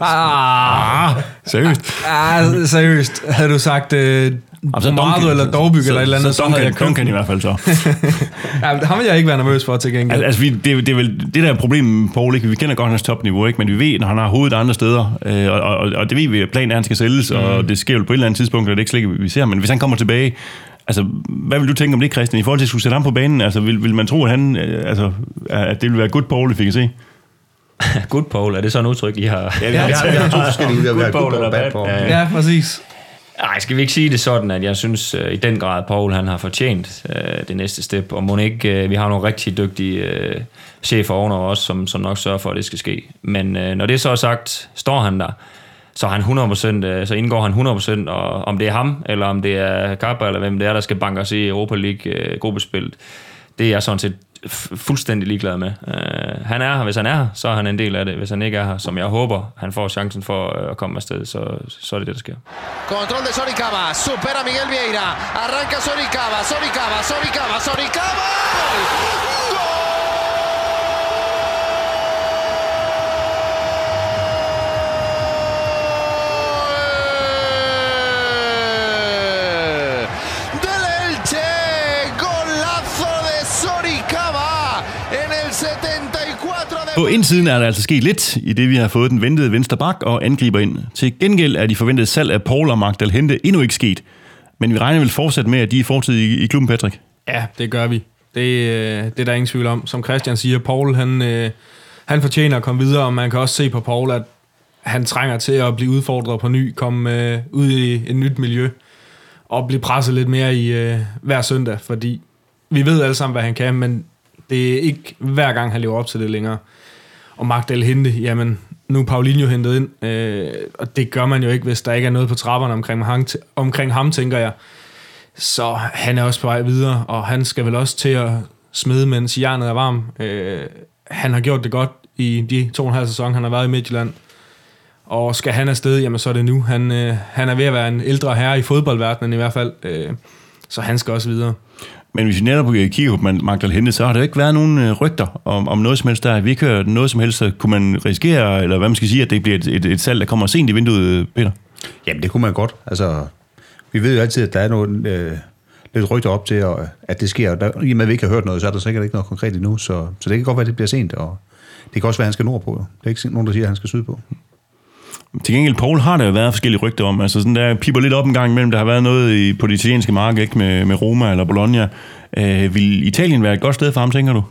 Ah, seriøst. ah, seriøst. Havde du sagt øh, Bromado eller Dorbyg eller et eller andet, så, så, havde jeg Duncan, Duncan i hvert fald så. ja, ham vil jeg ikke være nervøs for til gengæld. Altså, altså vi, det, det er vel det der er problem med Paul, ikke? Vi kender godt hans topniveau, ikke? Men vi ved, når han har hovedet andre steder, øh, og, og, og, det ved vi, at planen er, at han skal sælges, mm. og det sker jo på et eller andet tidspunkt, og det er ikke slet ikke, vi ser. Men hvis han kommer tilbage, altså, hvad vil du tænke om det, Christian, i forhold til at skulle sætte ham på banen? Altså, vil, vil man tro, at, han, øh, altså, at det vil være good Paul, vi fik at se? Good Paul, er det sådan et udtryk, I har? Ja, vi har, vi har, vi har to forskellige udgaver. Vi har Good good Paul og bad eller Paul. bad? Ja, præcis. Nej, skal vi ikke sige det sådan, at jeg synes øh, i den grad, Paul han har fortjent øh, det næste step, og må ikke, øh, vi har nogle rigtig dygtige øh, chefer ovenover os, som, som nok sørger for, at det skal ske. Men øh, når det så er sagt, står han der, så, han 100%, øh, så indgår han 100%, og om det er ham, eller om det er Kappa, eller hvem det er, der skal banke os i Europa League øh, gruppespillet, det er jeg sådan set fuldstændig ligeglad med. Uh, han er her, hvis han er her, så er han en del af det. Hvis han ikke er her, som jeg håber, han får chancen for øh, at komme afsted, så, så er det det, der sker. Control de Soricaba, supera Miguel Vieira, arranca Soricaba, Soricaba, Soricaba, Soricaba. På indsiden er der altså sket lidt, i det vi har fået den ventede venstre bak og angriber ind. Til gengæld er de forventede salg af Paul og Magdal Hente endnu ikke sket. Men vi regner vel fortsat med, at de er fortid i, i klubben, Patrick. Ja, det gør vi. Det, øh, det er der ingen tvivl om. Som Christian siger, Paul han, øh, han fortjener at komme videre, og man kan også se på Paul, at han trænger til at blive udfordret på ny, komme øh, ud i et nyt miljø, og blive presset lidt mere i øh, hver søndag, fordi vi ved alle sammen, hvad han kan, men det er ikke hver gang, han lever op til det længere. Og Magdal Hente, jamen, nu er Paulinho hentet ind, øh, og det gør man jo ikke, hvis der ikke er noget på trapperne omkring ham, omkring ham tænker jeg. Så han er også på vej videre, og han skal vel også til at smide, mens jernet er varm. Øh, han har gjort det godt i de to og en halv sæson, han har været i Midtjylland. Og skal han afsted, jamen så er det nu. Han, øh, han er ved at være en ældre herre i fodboldverdenen i hvert fald, øh, så han skal også videre. Men hvis vi netop kigger på Magdal Hente, så har der ikke været nogen øh, rygter om, om noget som helst der. Vi ikke hørt noget som helst, så kunne man risikere, eller hvad man skal sige, at det bliver et, et, et salg, der kommer sent i vinduet, øh, Peter? Jamen, det kunne man godt. Altså, vi ved jo altid, at der er noget, øh, lidt rygter op til, og, at det sker. Der, I og med, at vi ikke har hørt noget, så er der sikkert ikke noget konkret endnu. Så, så det kan godt være, at det bliver sent. Og det kan også være, at han skal nordpå. Det er ikke nogen, der siger, at han skal sydpå. Til gengæld, Paul har der jo været forskellige rygter om. Altså sådan der piper lidt op en gang imellem. Der har været noget i, på det italienske marked, ikke? Med, med Roma eller Bologna. Øh, vil Italien være et godt sted for ham, tænker du?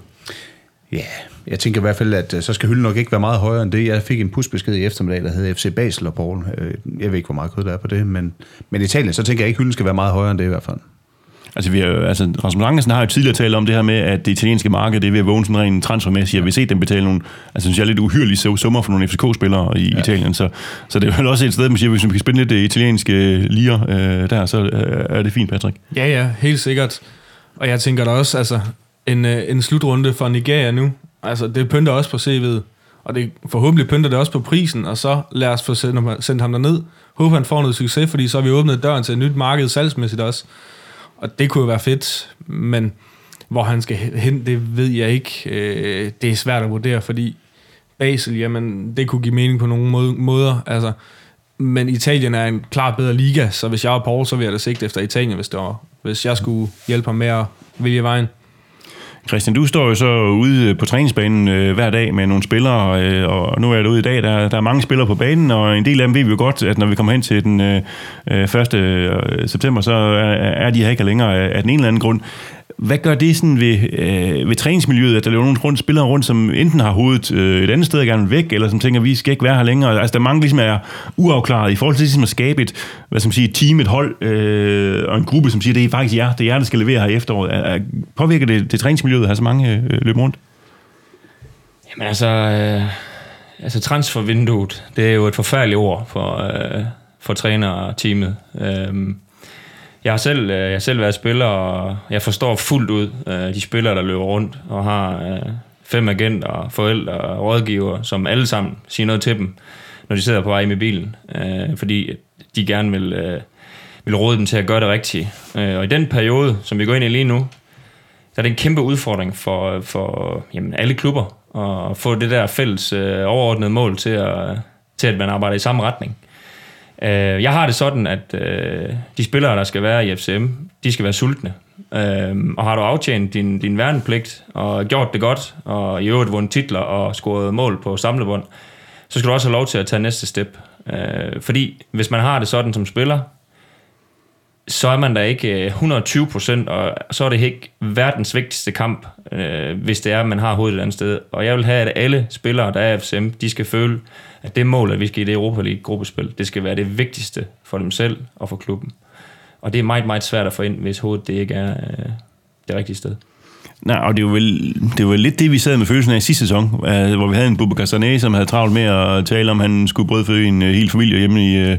Ja, jeg tænker i hvert fald, at øh, så skal hylden nok ikke være meget højere end det. Jeg fik en pusbesked i eftermiddag, der hedder FC Basel og Paul. Øh, jeg ved ikke, hvor meget kød der er på det, men, men Italien, så tænker jeg ikke, at hylden skal være meget højere end det i hvert fald. Altså, vi har, altså Rasmus Angersen har jo tidligere talt om det her med, at det italienske marked det er ved at vågne sådan rent transfermæssigt, og vi har set dem betale nogle, altså synes jeg, lidt uhyrlige su- summer for nogle FCK-spillere i ja. Italien. Så, så det er vel også et sted, man siger, hvis vi kan spille lidt det italienske lier øh, der, så øh, er det fint, Patrick. Ja, ja, helt sikkert. Og jeg tænker da også, altså, en, øh, en slutrunde for Nigeria nu, altså, det pynter også på CV'et. Og det forhåbentlig pynter det også på prisen, og så lad os få sendt, ham- sendt ham derned. Håber, han får noget succes, fordi så har vi åbnet døren til et nyt marked salgsmæssigt også. Og det kunne jo være fedt, men hvor han skal hen, det ved jeg ikke. Øh, det er svært at vurdere, fordi Basel, jamen, det kunne give mening på nogle måder. Altså, men Italien er en klart bedre liga, så hvis jeg var Paul, så ville jeg da sigte efter Italien, hvis, det var, hvis jeg skulle hjælpe ham med at vælge vejen. Christian, du står jo så ude på træningsbanen øh, hver dag med nogle spillere, øh, og nu er du ude i dag. Der, der er mange spillere på banen, og en del af dem ved vi jo godt, at når vi kommer hen til den øh, øh 1. Øh, september, så er, er de her ikke længere af den ene eller anden grund. Hvad gør det sådan ved, øh, ved træningsmiljøet, at der løber nogle rundt, spillere rundt, som enten har hovedet øh, et andet sted og gerne væk, eller som tænker, vi skal ikke være her længere. Altså, der er mange, ligesom er uafklaret i forhold til ligesom at skabe et, hvad skal man sige, et team, et hold øh, og en gruppe, som siger, det er faktisk jer, det er jer, der skal levere her i efteråret. Er, er, påvirker det, det træningsmiljøet at have så mange øh, løb rundt? Altså, øh, altså transfervinduet, det er jo et forfærdeligt ord for, øh, for træner og teamet. Øh, jeg har, selv, øh, jeg har selv været spiller, og jeg forstår fuldt ud øh, de spillere, der løber rundt og har øh, fem agenter, forældre og rådgiver, som alle sammen siger noget til dem, når de sidder på vej med bilen, fordi de gerne vil, vil råde dem til at gøre det rigtige. Og i den periode, som vi går ind i lige nu, der er det en kæmpe udfordring for, for jamen, alle klubber at få det der fælles øh, overordnede mål til at, til, at man arbejder i samme retning. Øh, jeg har det sådan, at øh, de spillere, der skal være i FCM, de skal være sultne. Øh, og har du aftjent din, din værnepligt og gjort det godt, og i øvrigt vundet titler og scoret mål på samlebånd, så skal du også have lov til at tage næste step. Øh, fordi hvis man har det sådan som spiller, så er man da ikke øh, 120 procent, og så er det ikke verdens vigtigste kamp, øh, hvis det er, at man har hovedet et andet sted. Og jeg vil have, at alle spillere, der er FCM, de skal føle, at det mål, at vi skal i det Europa League gruppespil, det skal være det vigtigste for dem selv og for klubben. Og det er meget, meget svært at få ind, hvis hovedet det ikke er øh, det rigtige sted. Nej, og det er, vel, det er lidt det, vi sad med følelsen af i sidste sæson, øh, hvor vi havde en Bubba Sané, som havde travlt med at tale om, at han skulle brødføde en øh, hel familie hjemme i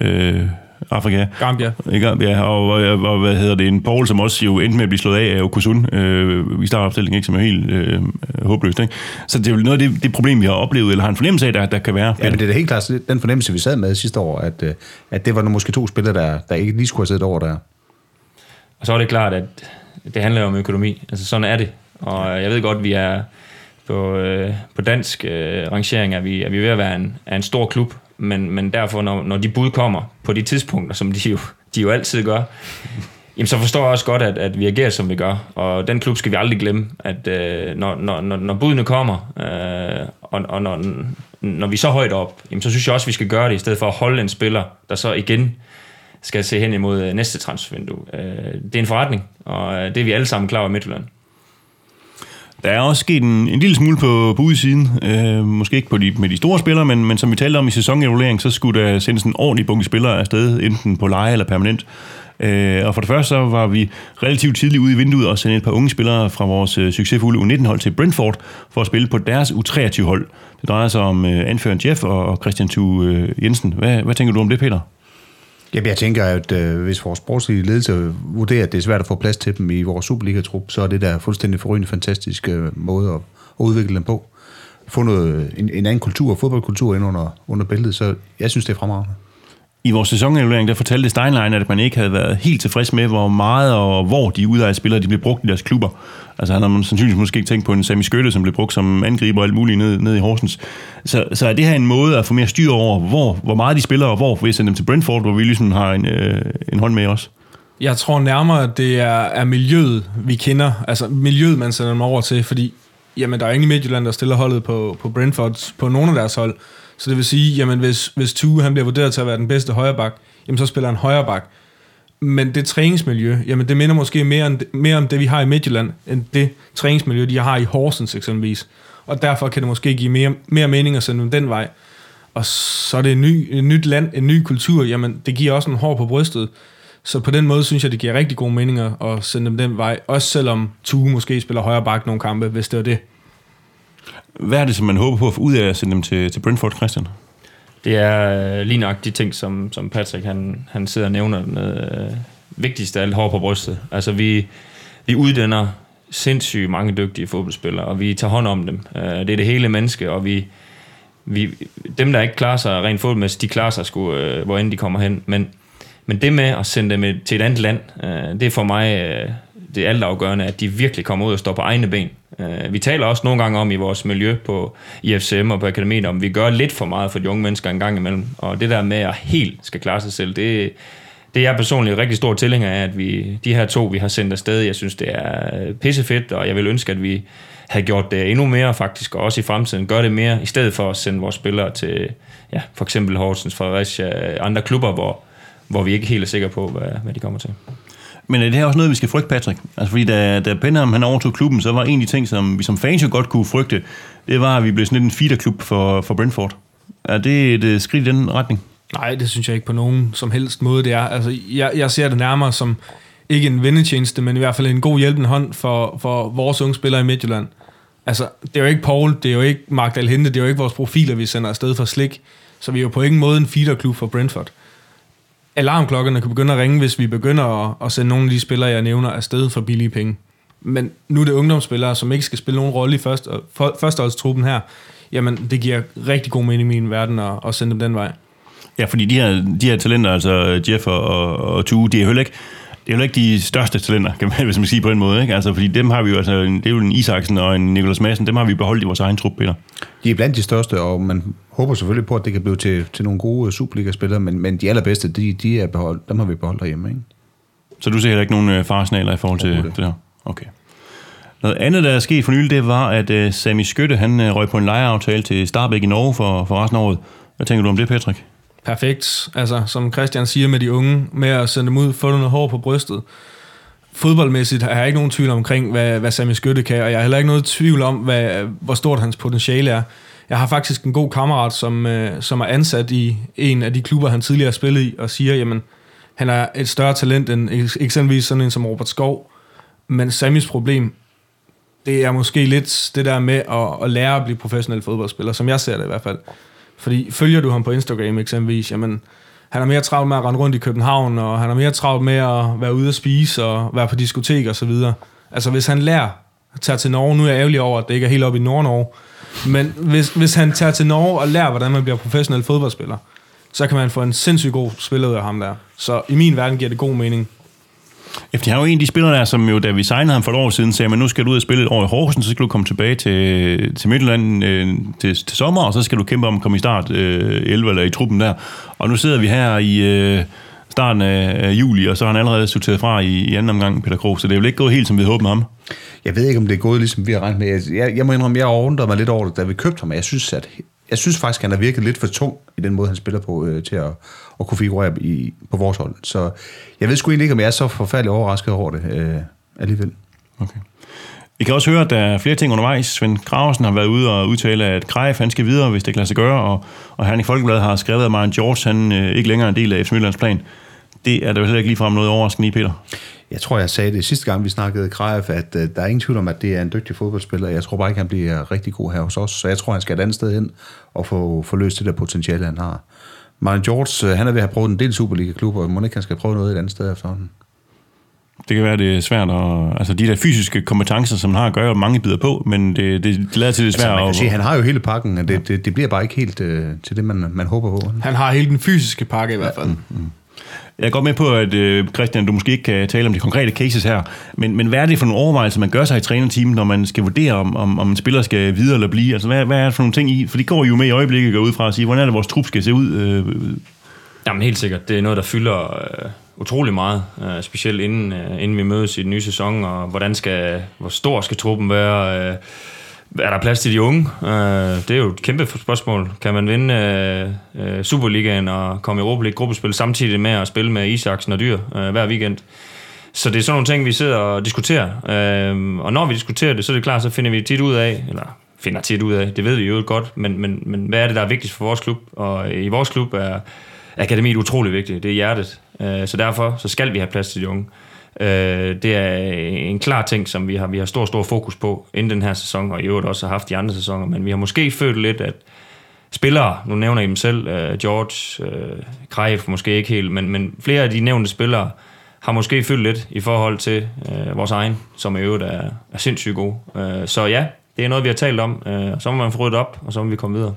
øh Afrika. Gambia. I Gambia, og, og, og, hvad hedder det, en Paul, som også jo endte med at blive slået af af Okusun øh, i startopstillingen, ikke, som er helt øh, håbløst. Ikke? Så det er jo noget af det, det problem, vi har oplevet, eller har en fornemmelse af, der, der kan være. Ja, men det er da helt klart den fornemmelse, vi sad med sidste år, at, øh, at det var måske to spillere, der, der ikke lige skulle have siddet over der. Og så er det klart, at det handler om økonomi. Altså sådan er det. Og jeg ved godt, vi er på, øh, på dansk øh, rangering, er vi, er vi ved at være en, er en stor klub, men, men derfor, når, når de bud kommer på de tidspunkter, som de jo, de jo altid gør, jamen så forstår jeg også godt, at, at vi agerer, som vi gør. Og den klub skal vi aldrig glemme, at øh, når, når, når, budene kommer, øh, og, og når, når vi er så højt op, jamen så synes jeg også, at vi skal gøre det, i stedet for at holde en spiller, der så igen skal se hen imod øh, næste transfervindue. Øh, det er en forretning, og øh, det er vi alle sammen klar over i Midtjylland. Der er også sket en, en lille smule på, på udsiden. Øh, måske ikke på de, med de store spillere, men, men som vi talte om i sæsonevaluering, så skulle der sendes en ordentlig bunke spillere afsted, enten på leje eller permanent. Øh, og for det første så var vi relativt tidligt ude i vinduet og sendte et par unge spillere fra vores øh, succesfulde U19-hold til Brentford for at spille på deres U23-hold. Det drejer sig om øh, anføreren Jeff og, og Christian Thu øh, Jensen. Hvad, hvad tænker du om det, Peter? Jamen, jeg tænker, at øh, hvis vores sportslige ledelse vurderer, at det er svært at få plads til dem i vores Superliga-trup, så er det der fuldstændig forrygende fantastisk øh, måde at, at udvikle dem på. Få noget, en, en anden kultur, fodboldkultur ind under, under bæltet, så jeg synes, det er fremragende. I vores sæsonevaluering, der fortalte Steinlein, at man ikke havde været helt tilfreds med, hvor meget og hvor de udlejede spillere de blev brugt i deres klubber. Altså han har sandsynligvis måske ikke tænkt på en Sami Skøtte, som blev brugt som angriber og alt muligt ned, ned i Horsens. Så, så er det her en måde at få mere styr over, hvor, hvor meget de spiller, og hvor vi sender dem til Brentford, hvor vi ligesom har en, øh, en hånd med os? Jeg tror nærmere, at det er, er miljøet, vi kender. Altså miljøet, man sender dem over til, fordi jamen, der er ingen i Midtjylland, der stiller holdet på, på Brentford på nogle af deres hold. Så det vil sige, jamen hvis, hvis Tue han bliver vurderet til at være den bedste højreback, jamen så spiller han højreback. Men det træningsmiljø, jamen det minder måske mere om, mere om det, vi har i Midtjylland, end det træningsmiljø, de har i Horsens eksempelvis. Og derfor kan det måske give mere, mere mening at sende dem den vej. Og så er det et, ny, et nyt land, en ny kultur, jamen det giver også en hår på brystet. Så på den måde synes jeg, det giver rigtig gode meninger at sende dem den vej. Også selvom Tue måske spiller højre bak nogle kampe, hvis det var det. Hvad er det, som man håber på at få ud af at sende dem til, til Brentford, Christian? Det er øh, lige nok de ting, som, som Patrick han, han sidder og nævner med øh, vigtigst af alt hår på brystet. Altså vi, vi uddanner sindssygt mange dygtige fodboldspillere, og vi tager hånd om dem. Øh, det er det hele menneske, og vi, vi, dem, der ikke klarer sig rent fodboldmæssigt, de klarer sig sgu, øh, hvor end de kommer hen. Men, men det med at sende dem til et andet land, øh, det er for mig øh, det altafgørende, at de virkelig kommer ud og står på egne ben. Øh, vi taler også nogle gange om i vores miljø på IFCM og på akademiet, om vi gør lidt for meget for de unge mennesker en gang imellem. Og det der med at helt skal klare sig selv, det, det er jeg personligt rigtig stor tilhænger af, at vi, de her to, vi har sendt afsted, jeg synes, det er øh, pissefedt, og jeg vil ønske, at vi havde gjort det endnu mere faktisk, og også i fremtiden gør det mere, i stedet for at sende vores spillere til ja, for eksempel Horsens, Fredericia, øh, andre klubber, hvor, hvor vi ikke helt er sikre på, hvad, hvad de kommer til. Men er det her også noget, vi skal frygte, Patrick? Altså fordi da, da Benham han overtog klubben, så var en af de ting, som vi som fans jo godt kunne frygte, det var, at vi blev sådan lidt en feederklub for, for Brentford. Er det et øh, skridt i den retning? Nej, det synes jeg ikke på nogen som helst måde, det er. Altså, jeg, jeg ser det nærmere som ikke en vendetjeneste, men i hvert fald en god hjælpende hånd for, for vores unge spillere i Midtjylland. Altså, det er jo ikke Paul, det er jo ikke Mark Dalhente, det er jo ikke vores profiler, vi sender afsted for slik. Så vi er jo på ingen måde en feederklub for Brentford. Alarmklokkerne kan begynde at ringe, hvis vi begynder at, at sende nogle af de spillere, jeg nævner, afsted for billige penge. Men nu er det ungdomsspillere, som ikke skal spille nogen rolle i første, for, førsteholdstruppen her. Jamen, det giver rigtig god mening i min verden at, at sende dem den vej. Ja, fordi de her, de her talenter, altså Jeff og, og, og Tue, de er heller ikke, det er jo ikke de største talenter, kan man, hvis man siger på en måde. Ikke? Altså, fordi dem har vi jo, altså, det er jo en Isaksen og en Nikolas Madsen, dem har vi beholdt i vores egen trup, Peter. De er blandt de største, og man håber selvfølgelig på, at det kan blive til, til nogle gode Superliga-spillere, men, men de allerbedste, de, de er beholdt, dem har vi beholdt derhjemme. Ikke? Så du ser heller ikke nogen øh, faresignaler i forhold til Overhovedet det her? Okay. Noget andet, der er sket for nylig, det var, at uh, Sami Skytte, han uh, røg på en lejeaftale til Starbæk i Norge for, for resten af året. Hvad tænker du om det, Patrick? Perfekt. Altså, som Christian siger med de unge, med at sende dem ud, få noget hår på brystet. Fodboldmæssigt har jeg ikke nogen tvivl omkring, hvad, hvad Sami Skytte kan, og jeg har heller ikke noget tvivl om, hvad, hvor stort hans potentiale er. Jeg har faktisk en god kammerat, som, øh, som er ansat i en af de klubber, han tidligere har spillet i, og siger, jamen, han er et større talent end eksempelvis sådan en som Robert Skov. Men Samis problem, det er måske lidt det der med at, at lære at blive professionel fodboldspiller, som jeg ser det i hvert fald. Fordi følger du ham på Instagram eksempelvis, jamen, han er mere travlt med at rende rundt i København, og han er mere travlt med at være ude at spise og være på diskotek og så videre. Altså hvis han lærer at tage til Norge, nu er jeg ærgerlig over, at det ikke er helt oppe i Nord-Norge, men hvis, hvis han tager til Norge og lærer, hvordan man bliver professionel fodboldspiller, så kan man få en sindssygt god spiller ud af ham der. Så i min verden giver det god mening. Efter han er jo en af de spillere der, som jo, da vi signede ham for et år siden, sagde, men nu skal du ud og spille et år i Horsens, så skal du komme tilbage til, til Midtjylland øh, til, til sommer, og så skal du kæmpe om at komme i start øh, 11 eller i truppen der. Og nu sidder vi her i øh, starten af, af juli, og så har han allerede sorteret fra i, i anden omgang, Peter Krog, så det er vel ikke gået helt, som vi havde håbet med ham. Jeg ved ikke, om det er gået, ligesom vi har regnet med. Jeg, jeg, jeg må indrømme, jeg undrede mig lidt over det, da vi købte ham. Jeg synes, at, jeg synes faktisk, at han har virket lidt for tung i den måde, han spiller på, øh, til at, at kunne figurere i, på vores hold. Så jeg ved sgu egentlig ikke, om jeg er så forfærdeligt overrasket over det øh, alligevel. Okay. Vi kan også høre, at der er flere ting undervejs. Svend Graversen har været ude og udtale, at Greif han skal videre, hvis det kan lade sig gøre, og, og Herning Folkeblad har skrevet, at Marian George han øh, ikke længere er en del af FC Midtjyllands plan. Det er der jo heller ikke ligefrem noget overraskende i, Peter. Jeg tror, jeg sagde det sidste gang, vi snakkede Greif, at øh, der er ingen tvivl om, at det er en dygtig fodboldspiller. Jeg tror bare ikke, han bliver rigtig god her hos os. Så jeg tror, han skal et andet sted hen og få, få løst det der potentiale, han har. Martin George, øh, han er ved at have prøvet en del Superliga-klubber, og må ikke han skal prøve noget et andet sted efterhånden. Det kan være, det er svært at... Altså, de der fysiske kompetencer, som han har, gør jo, mange bider på, men det, det, det lader til det Altså, svært man kan at... sige, han har jo hele pakken, og det, det, det bliver bare ikke helt øh, til det, man, man håber på. Han har hele den fysiske pakke i hvert fald. Jeg er godt med på, at øh, Christian, du måske ikke kan tale om de konkrete cases her, men, men hvad er det for nogle overvejelser, man gør sig i trænerteamet, når man skal vurdere, om, om, om en spiller skal videre eller blive? Altså, hvad, hvad er det for nogle ting i? For de går jo med i øjeblikket gå ud fra at sige, hvordan er det, vores trup skal se ud? Øh, Jamen helt sikkert. Det er noget, der fylder øh, utrolig meget, øh, specielt inden, øh, inden vi mødes i den nye sæson, og hvordan skal, hvor stor skal truppen være? Øh, er der plads til de unge? Øh, det er jo et kæmpe spørgsmål. Kan man vinde øh, øh, Superligaen og komme i Europa League gruppespil samtidig med at spille med Isaksen og Dyr øh, hver weekend? Så det er sådan nogle ting, vi sidder og diskuterer. Øh, og når vi diskuterer det, så er det klart, så finder vi tit ud af, eller finder tit ud af, det ved vi jo godt, men, men, men hvad er det, der er vigtigst for vores klub? Og i vores klub er akademiet utrolig vigtigt. Det er hjertet. Øh, så derfor så skal vi have plads til de unge. Øh, Øh, det er en klar ting, som vi har, vi har stor, stor fokus på inden den her sæson, og i øvrigt også har haft de andre sæsoner, men vi har måske følt lidt, at spillere, nu nævner I dem selv, øh, George, øh, uh, Krejf måske ikke helt, men, men flere af de nævnte spillere har måske følt lidt i forhold til øh, vores egen, som i øvrigt er, er sindssygt god. Så ja, det er noget, vi har talt om, uh, så må man få ryddet op, og så må vi komme videre.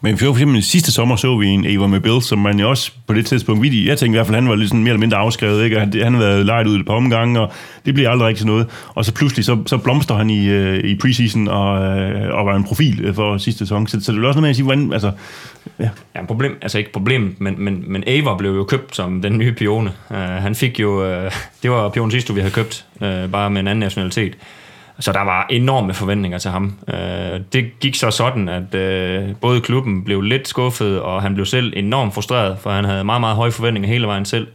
Men for eksempel sidste sommer så vi en Eva med Bill, som man jo også på det tidspunkt vidt Jeg tænkte i hvert fald, han var lidt sådan mere eller mindre afskrevet, ikke? Og han, han har været lejet ud et par omgange, og det bliver aldrig rigtig noget. Og så pludselig, så, så blomster han i, øh, i preseason og, øh, og var en profil øh, for sidste sæson. Så, så det er også noget med at sige, hvordan, altså, ja. Ja, problem, altså ikke problem, men, men, men Ava blev jo købt som den nye pione. Uh, han fik jo, uh, det var pionen sidste, vi havde købt, uh, bare med en anden nationalitet. Så der var enorme forventninger til ham. Øh, det gik så sådan, at øh, både klubben blev lidt skuffet, og han blev selv enormt frustreret, for han havde meget, meget høje forventninger hele vejen selv.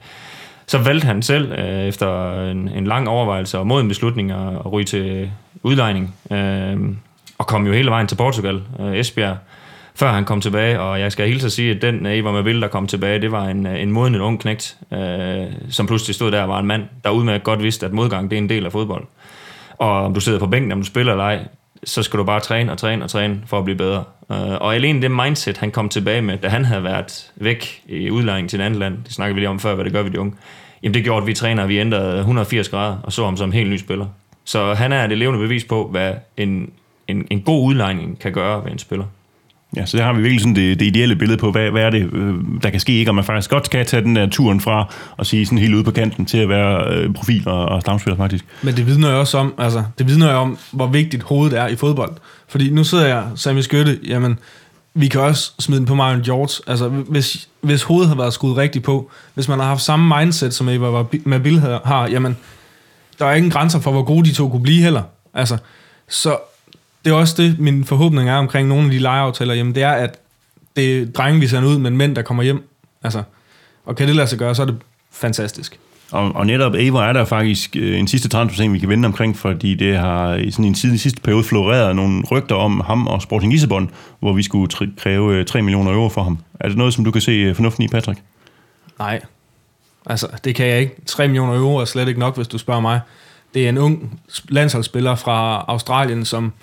Så valgte han selv, øh, efter en, en lang overvejelse og moden beslutning, at ryge til udlejning, øh, og kom jo hele vejen til Portugal, øh, Esbjerg, før han kom tilbage, og jeg skal hilse at sige, at den øh, Eva med der kom tilbage, det var en, øh, en moden en ung knægt, øh, som pludselig stod der og var en mand, der udmærket godt vidste, at modgang det er en del af fodbold og om du sidder på bænken, om du spiller eller ej, så skal du bare træne og træne og træne for at blive bedre. Øh, og alene det mindset, han kom tilbage med, da han havde været væk i udlejning til et andet land, det snakkede vi lige om før, hvad det gør ved de unge, jamen det gjorde, at vi træner, vi ændrede 180 grader og så ham som en helt ny spiller. Så han er det levende bevis på, hvad en, en, en god udlejning kan gøre ved en spiller. Ja, så der har vi virkelig sådan det, det ideelle billede på, hvad, hvad er det, øh, der kan ske, ikke? om man faktisk godt skal tage den der turen fra og sige sådan helt ude på kanten til at være øh, profil og, og stamspiller faktisk. Men det vidner jo også om, altså, det vidner jo om, hvor vigtigt hovedet er i fodbold. Fordi nu sidder jeg, Sami Skytte, jamen, vi kan også smide den på Marion George. Altså, hvis, hvis hovedet har været skudt rigtigt på, hvis man har haft samme mindset, som Eva Mabil har, jamen, der er ingen grænser for, hvor gode de to kunne blive heller. Altså, så det er også det, min forhåbning er omkring nogle af de lejeaftaler, jamen det er, at det er drenge, vi sender ud, men mænd, der kommer hjem. Altså, og kan det lade sig gøre, så er det fantastisk. Og, og netop Ever er der faktisk øh, en sidste transfer, vi kan vende omkring, fordi det har i sådan en siden, sidste periode floreret nogle rygter om ham og Sporting Lissabon, hvor vi skulle tri- kræve 3 øh, millioner euro for ham. Er det noget, som du kan se øh, fornuften i, Patrick? Nej. Altså, det kan jeg ikke. 3 millioner euro er slet ikke nok, hvis du spørger mig. Det er en ung landsholdsspiller fra Australien, som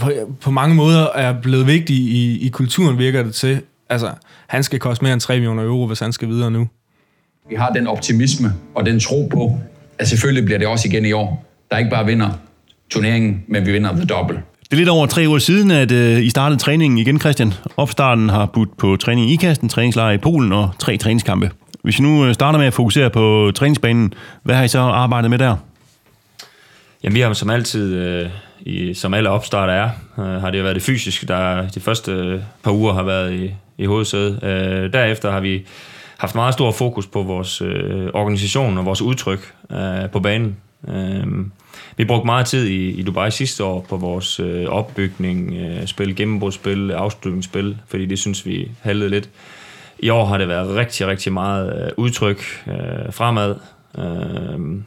på, på mange måder er blevet vigtig i, i kulturen, virker det til. Altså, han skal koste mere end 3 millioner euro, hvis han skal videre nu. Vi har den optimisme og den tro på, at selvfølgelig bliver det også igen i år. Der er ikke bare vinder turneringen, men vi vinder the double. Det er lidt over tre uger siden, at uh, I startede træningen igen, Christian. Opstarten har budt på træning i Ikasten, træningslejr i Polen og tre træningskampe. Hvis I nu øh, starter med at fokusere på træningsbanen, hvad har I så arbejdet med der? Jamen, vi har som altid, øh, i, som alle opstarter er, øh, har det jo været det fysiske, der de første øh, par uger har været i, i hovedsædet. Øh, derefter har vi haft meget stor fokus på vores øh, organisation og vores udtryk øh, på banen. Øh, vi brugte meget tid i, i Dubai sidste år på vores øh, opbygning, øh, spil, gennembrudsspil, afslutningsspil, fordi det synes vi halvede lidt. I år har det været rigtig, rigtig meget øh, udtryk øh, fremad. Øh,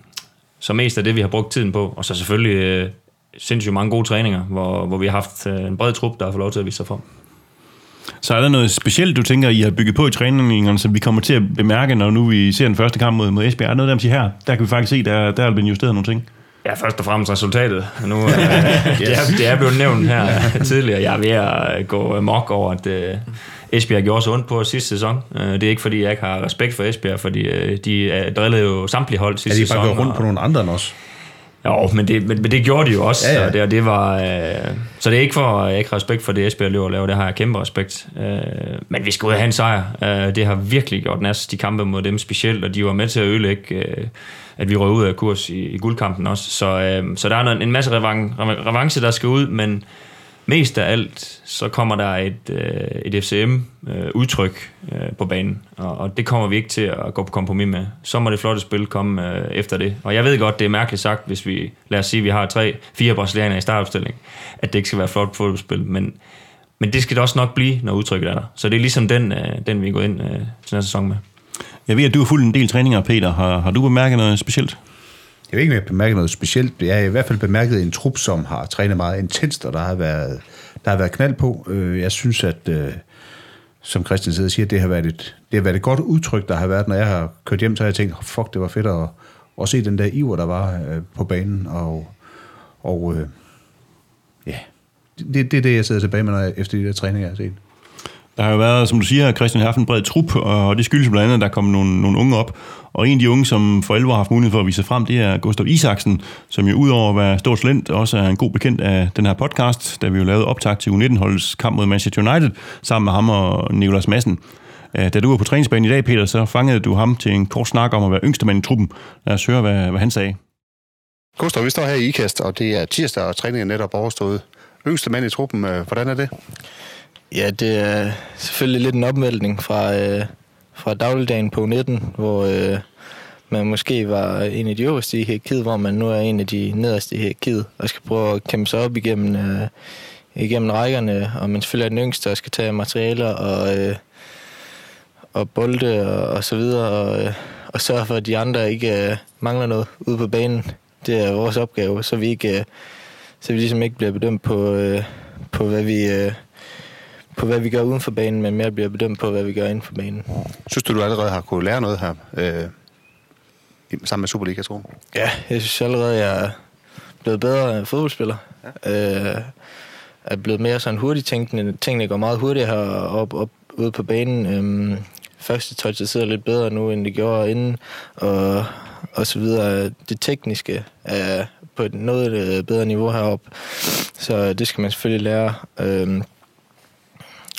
så mest af det, vi har brugt tiden på. Og så selvfølgelig øh, sindssygt mange gode træninger, hvor, hvor vi har haft øh, en bred trup, der har fået lov til at vise sig frem. Så er der noget specielt, du tænker, I har bygget på i træningerne, som vi kommer til at bemærke, når nu vi ser den første kamp mod, mod Esbjerg? Er der noget, der siger her? Der kan vi faktisk se, der, der er blevet justeret nogle ting. Ja, først og fremmest resultatet. Nu, øh, det, er, det er blevet nævnt her tidligere. Jeg er ved at gå mok over, at øh, Esbjerg gjorde så ondt på sidste sæson. Øh, det er ikke, fordi jeg ikke har respekt for Esbjerg, fordi øh, de øh, drillede jo samtlige hold sidste sæson. Ja, de bare rundt på nogle andre end os. Jo, men det, men, men det gjorde de jo også. Ja, ja. Og det, og det var, øh, så det er ikke for, jeg ikke har respekt for det, Esbjerg løber laver. Det har jeg kæmpe respekt. Øh, men vi skal ud og have en sejr. Øh, det har virkelig gjort næst de kampe mod dem specielt, og de var med til at ødelægge, øh, at vi røg ud af kurs i, i guldkampen også. Så, øh, så der er en masse revanche, der skal ud, men mest af alt, så kommer der et, øh, et FCM-udtryk øh, øh, på banen, og, og det kommer vi ikke til at gå på kompromis med. Så må det flotte spil komme øh, efter det. Og jeg ved godt, det er mærkeligt sagt, hvis vi, lad os sige, vi har tre, fire brasilianere i startopstilling, at det ikke skal være flot fodboldspil, men, men det skal det også nok blive, når udtrykket er der. Så det er ligesom den, øh, den vi går ind øh, til næste sæson med. Jeg ved, at du har fulgt en del træninger, Peter. Har, har du bemærket noget specielt? Jeg ved ikke, om jeg bemærket noget specielt. Jeg har i hvert fald bemærket en trup, som har trænet meget intenst, og der har været, der har været knald på. Øh, jeg synes, at øh, som Christian sidder og siger, det har, været et, det har været et godt udtryk, der har været, når jeg har kørt hjem, så har jeg tænkt, fuck, det var fedt at, at se den der iver, der var øh, på banen, og, og ja, det, det er det, jeg sidder tilbage med, når jeg, efter de der træninger, jeg har set. Der har jo været, som du siger, Christian har haft en bred trup, og det skyldes blandt andet, at der kom nogle, nogle unge op. Og en af de unge, som for alvor har haft mulighed for at vise sig frem, det er Gustav Isaksen, som jo udover at være stort talent, også er en god bekendt af den her podcast, da vi jo lavede optag til U19-holdets kamp mod Manchester United, sammen med ham og Nicolas Madsen. Da du var på træningsbanen i dag, Peter, så fangede du ham til en kort snak om at være yngste mand i truppen. Lad os høre, hvad, hvad han sagde. Gustav, vi står her i IKAST, og det er tirsdag, og træningen er netop overstået. Yngste mand i truppen, øh, hvordan er det? Ja, det er selvfølgelig lidt en opmeldning fra, øh, fra dagligdagen på 19, hvor øh, man måske var en af de øverste i hierarkiet, hvor man nu er en af de nederste i hierarkiet, og skal prøve at kæmpe sig op igennem, øh, igennem rækkerne, og man selvfølgelig er den yngste, og skal tage materialer og, øh, og bolde og, og så videre, og, øh, og sørge for, at de andre ikke øh, mangler noget ude på banen. Det er vores opgave, så vi ikke, øh, så vi ligesom ikke bliver bedømt på, øh, på hvad vi... Øh, på, hvad vi gør uden for banen, men mere bliver bedømt på, hvad vi gør inden for banen. Synes du, du allerede har kunnet lære noget her øh, sammen med Superliga, tror Ja, jeg synes allerede, jeg er blevet bedre fodboldspiller. Ja. Øh, er blevet mere sådan hurtigt tænkende. Tingene går meget hurtigere op, op ude på banen. Øhm, første touch sidder lidt bedre nu, end det gjorde inden, og, og så videre. Det tekniske er på et noget øh, bedre niveau heroppe, så det skal man selvfølgelig lære. Øhm,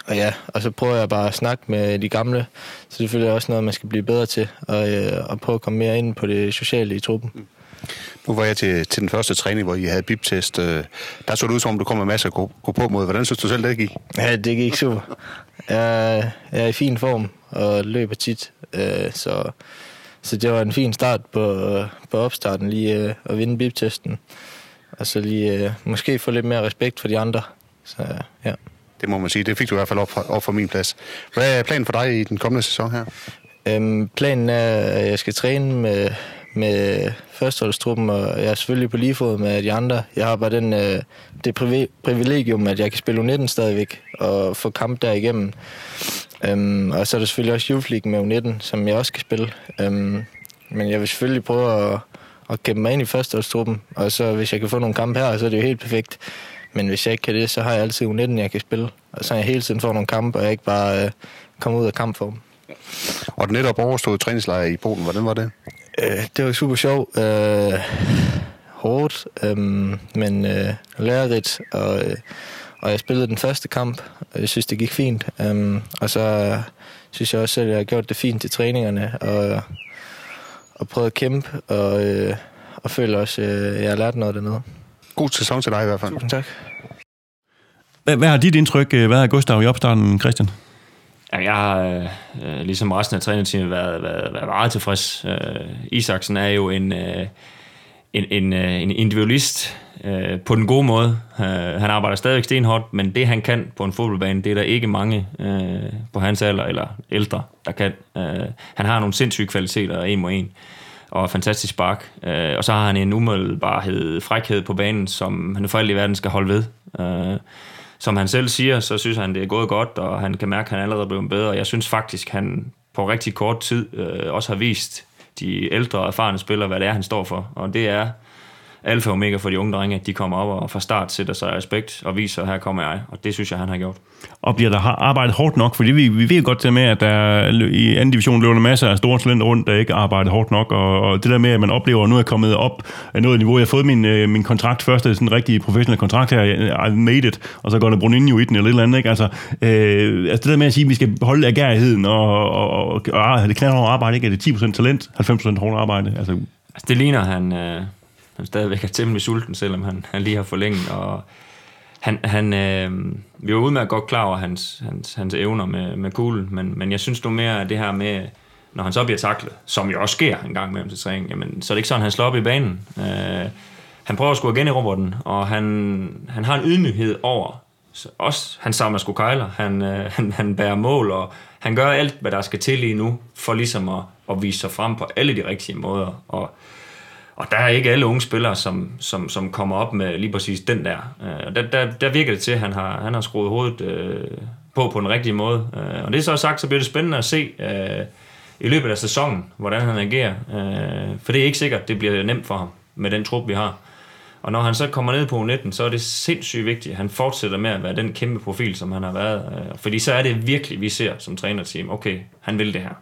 og ja, og så prøver jeg bare at snakke med de gamle, så det er selvfølgelig også noget, man skal blive bedre til, og, øh, og prøve at komme mere ind på det sociale i truppen. Mm. Nu var jeg til, til den første træning, hvor I havde biptest. Øh, der så det ud som om, du kom med masser af gå, gå på mod. Hvordan synes du selv, det gik? Ja, det gik super. Jeg, jeg er i fin form og løber tit, øh, så, så det var en fin start på, på opstarten, lige øh, at vinde biptesten. Og så lige måske få lidt mere respekt for de andre. Så ja. Det må man sige. Det fik du i hvert fald op fra, op fra min plads. Hvad er planen for dig i den kommende sæson her? Øhm, planen er, at jeg skal træne med, med førsteholdstruppen, og jeg er selvfølgelig på lige fod med de andre. Jeg har bare den, øh, det privilegium, at jeg kan spille U19 stadigvæk, og få kamp der igennem. Øhm, og så er der selvfølgelig også Youth League med U19, som jeg også kan spille. Øhm, men jeg vil selvfølgelig prøve at, at kæmpe mig ind i førsteholdstruppen, og så hvis jeg kan få nogle kampe her, så er det jo helt perfekt. Men hvis jeg ikke kan det, så har jeg altid U19, jeg kan spille. Og så er jeg hele tiden får nogle kampe, og jeg ikke bare øh, kommer ud af kampform. Og den netop overstået træningslejr i Polen, hvordan var det? Øh, det var super sjovt. Øh, hårdt, øh, men øh, lærerigt. Og, øh, og jeg spillede den første kamp, og jeg synes, det gik fint. Øh, og så øh, synes jeg også, at jeg har gjort det fint til træningerne, og, og prøvet at kæmpe, og, øh, og føler også, at øh, jeg har lært noget dernede. God sæson til dig i hvert fald. Tusind tak. Hvad, hvad har dit indtryk øh, været af Gustav i opstarten, Christian? Ja, jeg har, øh, ligesom resten af trænerteamet, været, været, været meget tilfreds. Øh, Isaksen er jo en, øh, en, en, øh, en individualist øh, på den gode måde. Øh, han arbejder stadigvæk stenhårdt, men det han kan på en fodboldbane, det er der ikke mange øh, på hans alder eller ældre, der kan. Øh, han har nogle sindssyge kvaliteter en mod en og fantastisk spark. Øh, og så har han en umiddelbarhed, frækhed på banen, som han for alt i verden skal holde ved. Øh, som han selv siger, så synes han, det er gået godt, og han kan mærke, at han allerede er blevet bedre. Jeg synes faktisk, han på rigtig kort tid øh, også har vist de ældre og erfarne spillere, hvad det er, han står for. Og det er alfa og omega for de unge drenge, at de kommer op og fra start sætter sig respekt og viser, at her kommer jeg. Og det synes jeg, han har gjort. Og bliver der arbejdet hårdt nok? Fordi vi, vi ved godt det med, at der i anden division løber masser af store talenter rundt, der ikke arbejder hårdt nok. Og, og, det der med, at man oplever, at nu er jeg kommet op af noget niveau. Jeg har fået min, øh, min kontrakt, første sådan en rigtig professionel kontrakt her, I made it, og så går der Bruninho i den eller et eller andet. Ikke? Altså, øh, altså det der med at sige, at vi skal holde agerigheden og, og, og, og det knaldhårde arbejde, ikke? Er det 10% talent, 90% hårdt arbejde? Altså, altså det ligner han... Øh han stadigvæk er temmelig sulten, selvom han, han lige har forlænget, og han, han, øh, vi var udmærket godt klar over hans, hans, hans evner med, med kuglen, men, men jeg synes nu mere, at det her med, når han så bliver taklet, som jo også sker en gang imellem til træning, jamen, så er det ikke sådan, han slår op i banen. Øh, han prøver at score igen i robotten, og han, han har en ydmyghed over, så også han samler sgu kejler, han, øh, han, han bærer mål, og han gør alt, hvad der skal til lige nu, for ligesom at, at vise sig frem på alle de rigtige måder, og og der er ikke alle unge spillere, som, som, som kommer op med lige præcis den der. Øh, og der, der, der virker det til, at han har, han har skruet hovedet øh, på på den rigtige måde. Øh, og det er så sagt, så bliver det spændende at se øh, i løbet af sæsonen, hvordan han agerer. Øh, for det er ikke sikkert, det bliver nemt for ham med den trup, vi har. Og når han så kommer ned på U19, så er det sindssygt vigtigt, at han fortsætter med at være den kæmpe profil, som han har været. Øh, fordi så er det virkelig, vi ser som trænerteam, okay, han vil det her.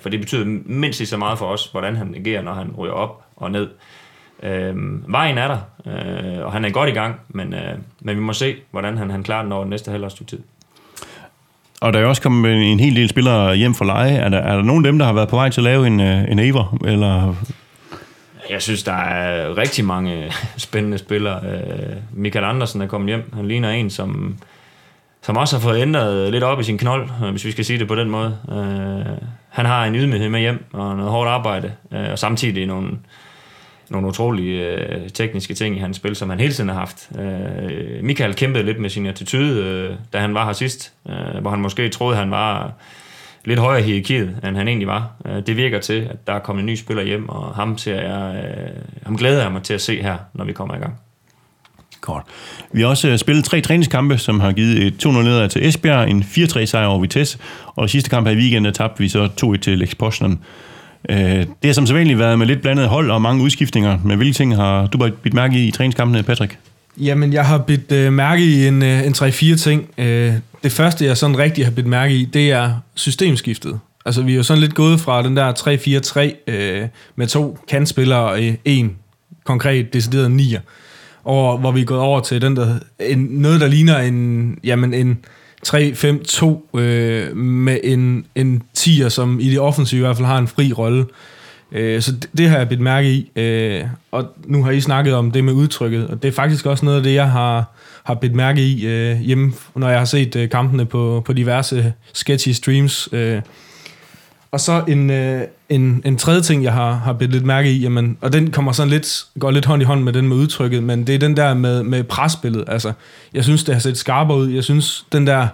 For det betyder mindst lige så meget for os, hvordan han agerer, når han ryger op og ned. Øh, vejen er der, øh, og han er godt i gang, men, øh, men vi må se, hvordan han, han klarer den over den næste halvårs tid. Og der er også kommet en hel del spillere hjem for leje. Er der, er der nogen af dem, der har været på vej til at lave en, øh, en Aver? Eller jeg synes, der er rigtig mange spændende spillere. Øh, Michael Andersen er kommet hjem. Han ligner en, som, som også har fået ændret lidt op i sin knold, øh, hvis vi skal sige det på den måde. Han har en ydmyghed med hjem og noget hårdt arbejde, og samtidig nogle, nogle utrolige øh, tekniske ting i hans spil, som han hele tiden har haft. Øh, Michael kæmpede lidt med sin attitude, øh, da han var her sidst, øh, hvor han måske troede, han var lidt højere i hierarkiet, end han egentlig var. Øh, det virker til, at der er kommet en ny spiller hjem, og ham, ser jeg, øh, ham glæder jeg mig til at se her, når vi kommer i gang. Godt. Vi har også øh, spillet tre træningskampe, som har givet et 2-0 nederlag til Esbjerg, en 4-3 sejr over Vitesse, og sidste kamp her i weekenden tabte vi så 2-1 til Lex Poznan. Øh, det har som sædvanligt været med lidt blandet hold og mange udskiftninger, men hvilke ting har du bidt mærke i i træningskampene, Patrick? Jamen, jeg har bidt øh, mærke i en, øh, en 3-4 ting. Øh, det første, jeg sådan rigtig har bidt mærke i, det er systemskiftet. Altså, vi er jo sådan lidt gået fra den der 3-4-3 øh, med to kantspillere og øh, en konkret decideret nier, og hvor vi er gået over til den der, en, noget, der ligner en, jamen en 3-5-2 øh, med en, en 10'er, som i det offensive i hvert fald har en fri rolle. Øh, så det, det har jeg bidt mærke i. Øh, og nu har I snakket om det med udtrykket, og det er faktisk også noget af det, jeg har, har bidt mærke i øh, hjemme, når jeg har set øh, kampene på, på diverse sketchy streams. Øh, og så en, øh, en, en tredje ting, jeg har, har bidt lidt mærke i, jamen, og den kommer sådan lidt, går lidt hånd i hånd med den med udtrykket, men det er den der med, med presbilledet. Altså, jeg synes, det har set skarpere ud. Jeg synes, den der,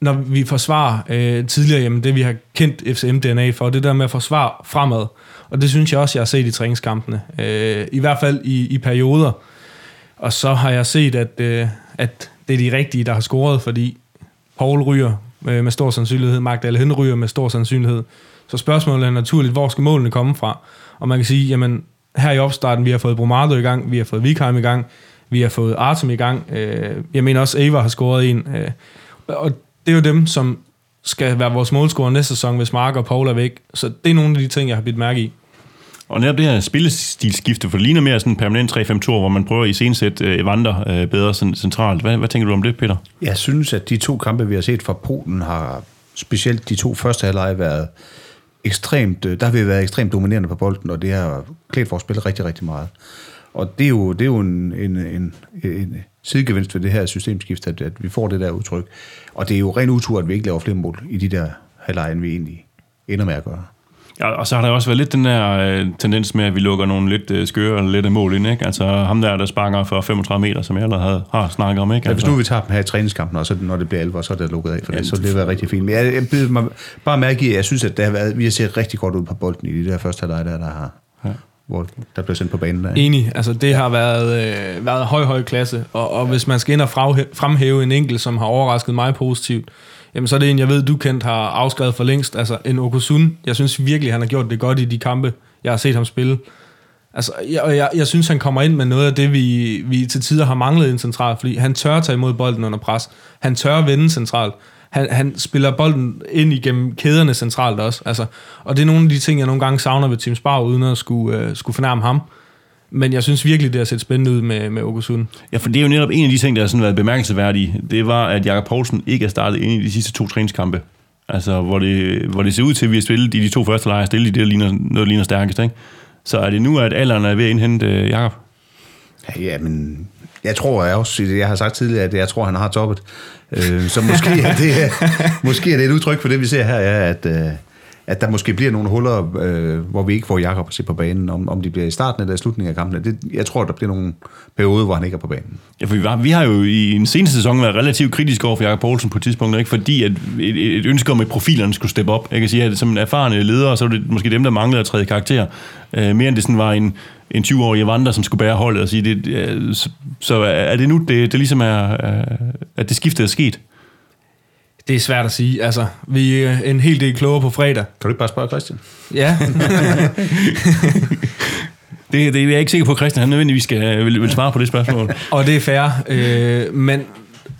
når vi forsvarer øh, tidligere, jamen, det vi har kendt FCM-DNA for, det der med at forsvare fremad. Og det synes jeg også, jeg har set i træningskampene. Øh, I hvert fald i, i perioder. Og så har jeg set, at, øh, at det er de rigtige, der har scoret, fordi Paul ryger øh, med stor sandsynlighed, Magdal Hen ryger med stor sandsynlighed. Så spørgsmålet er naturligt, hvor skal målene komme fra? Og man kan sige, jamen her i opstarten, vi har fået Bromado i gang, vi har fået Vikheim i gang, vi har fået Artem i gang. Øh, jeg mener også, Ava har scoret en. Øh, og det er jo dem, som skal være vores målscorer næste sæson, hvis Mark og Paul er væk. Så det er nogle af de ting, jeg har bidt mærke i. Og netop det her spillestilskifte, for det ligner mere sådan en permanent 3-5-2, hvor man prøver at iscenesætte øh, Evander øh, bedre centralt. Hvad, hvad tænker du om det, Peter? Jeg synes, at de to kampe, vi har set fra Polen, har specielt de to første halvleje været ekstremt, øh, der har vi været ekstremt dominerende på bolden, og det har klædt vores spil rigtig, rigtig meget. Og det er jo, det er jo en, en, en, en sidegevinst ved det her systemskift, at, at vi får det der udtryk. Og det er jo ren utur, at vi ikke laver flere mål i de der halvleje, end vi egentlig ender med at gøre. Ja, og så har der også været lidt den der øh, tendens med, at vi lukker nogle lidt øh, skøre og lette mål ind. Ikke? Altså ham der, der sparker for 35 meter, som jeg allerede har snakket om. Ikke? Ja, hvis altså. nu vi tager dem her i træningskampen, og så, når det bliver alvor, så er det lukket af for det, så det været rigtig fint. Men jeg, jeg jeg mig bare mærke i, at jeg synes, at det har været, vi har set rigtig godt ud på bolden i de der første halvleg, der, der har, ja. hvor der blev sendt på banen. Der. Enig, altså det har været, øh, været høj, høj klasse, og, og hvis man skal ind og fremhæve en enkelt, som har overrasket mig positivt, jamen så er det en, jeg ved, du kendt har afskrevet for længst. Altså en Okusun, jeg synes virkelig, han har gjort det godt i de kampe, jeg har set ham spille. Altså, jeg, jeg, jeg synes, han kommer ind med noget af det, vi, vi til tider har manglet i en central, fordi han tør tage imod bolden under pres. Han tør vende centralt. Han, han spiller bolden ind igennem kæderne centralt også. Altså, og det er nogle af de ting, jeg nogle gange savner ved Tim Spar, uden at skulle, øh, skulle fornærme ham. Men jeg synes virkelig, det har set spændende ud med, med Okusund. Ja, for det er jo netop en af de ting, der har sådan været bemærkelsesværdige. Det var, at Jakob Poulsen ikke er startet ind i de sidste to træningskampe. Altså, hvor det, hvor det ser ud til, at vi har spillet i de to første lejre, stillet i det, der ligner, noget, der ligner stærkest. Ikke? Så er det nu, at alderen er ved at indhente øh, Jakob? Ja, men jeg tror jeg også, jeg har sagt tidligere, at jeg tror, han har toppet. Øh, så måske er, det, måske er det et udtryk for det, vi ser her, ja, at, øh, at der måske bliver nogle huller, øh, hvor vi ikke får Jakob at se på banen, om, om de bliver i starten eller i slutningen af kampen. Det, jeg tror, der bliver nogle perioder, hvor han ikke er på banen. Ja, for vi, var, vi har jo i en seneste sæson været relativt kritiske over for Jakob Poulsen på et tidspunkt, ikke? fordi at et, et ønske om, at profilerne skulle steppe op. Jeg kan sige, at som en erfarne leder, så er det måske dem, der manglede at træde karakter. Øh, mere end det sådan var en, en 20-årig vandrer, som skulle bære holdet og sige, det, øh, så, så er det nu, det, det ligesom er, at det skiftet er sket? Det er svært at sige. Altså, vi er en hel del klogere på fredag. Kan du ikke bare spørge Christian? Ja. det, det er jeg ikke sikker på, at Christian han nødvendigvis skal, vil, vil svare på det spørgsmål. Og det er fair. Øh, men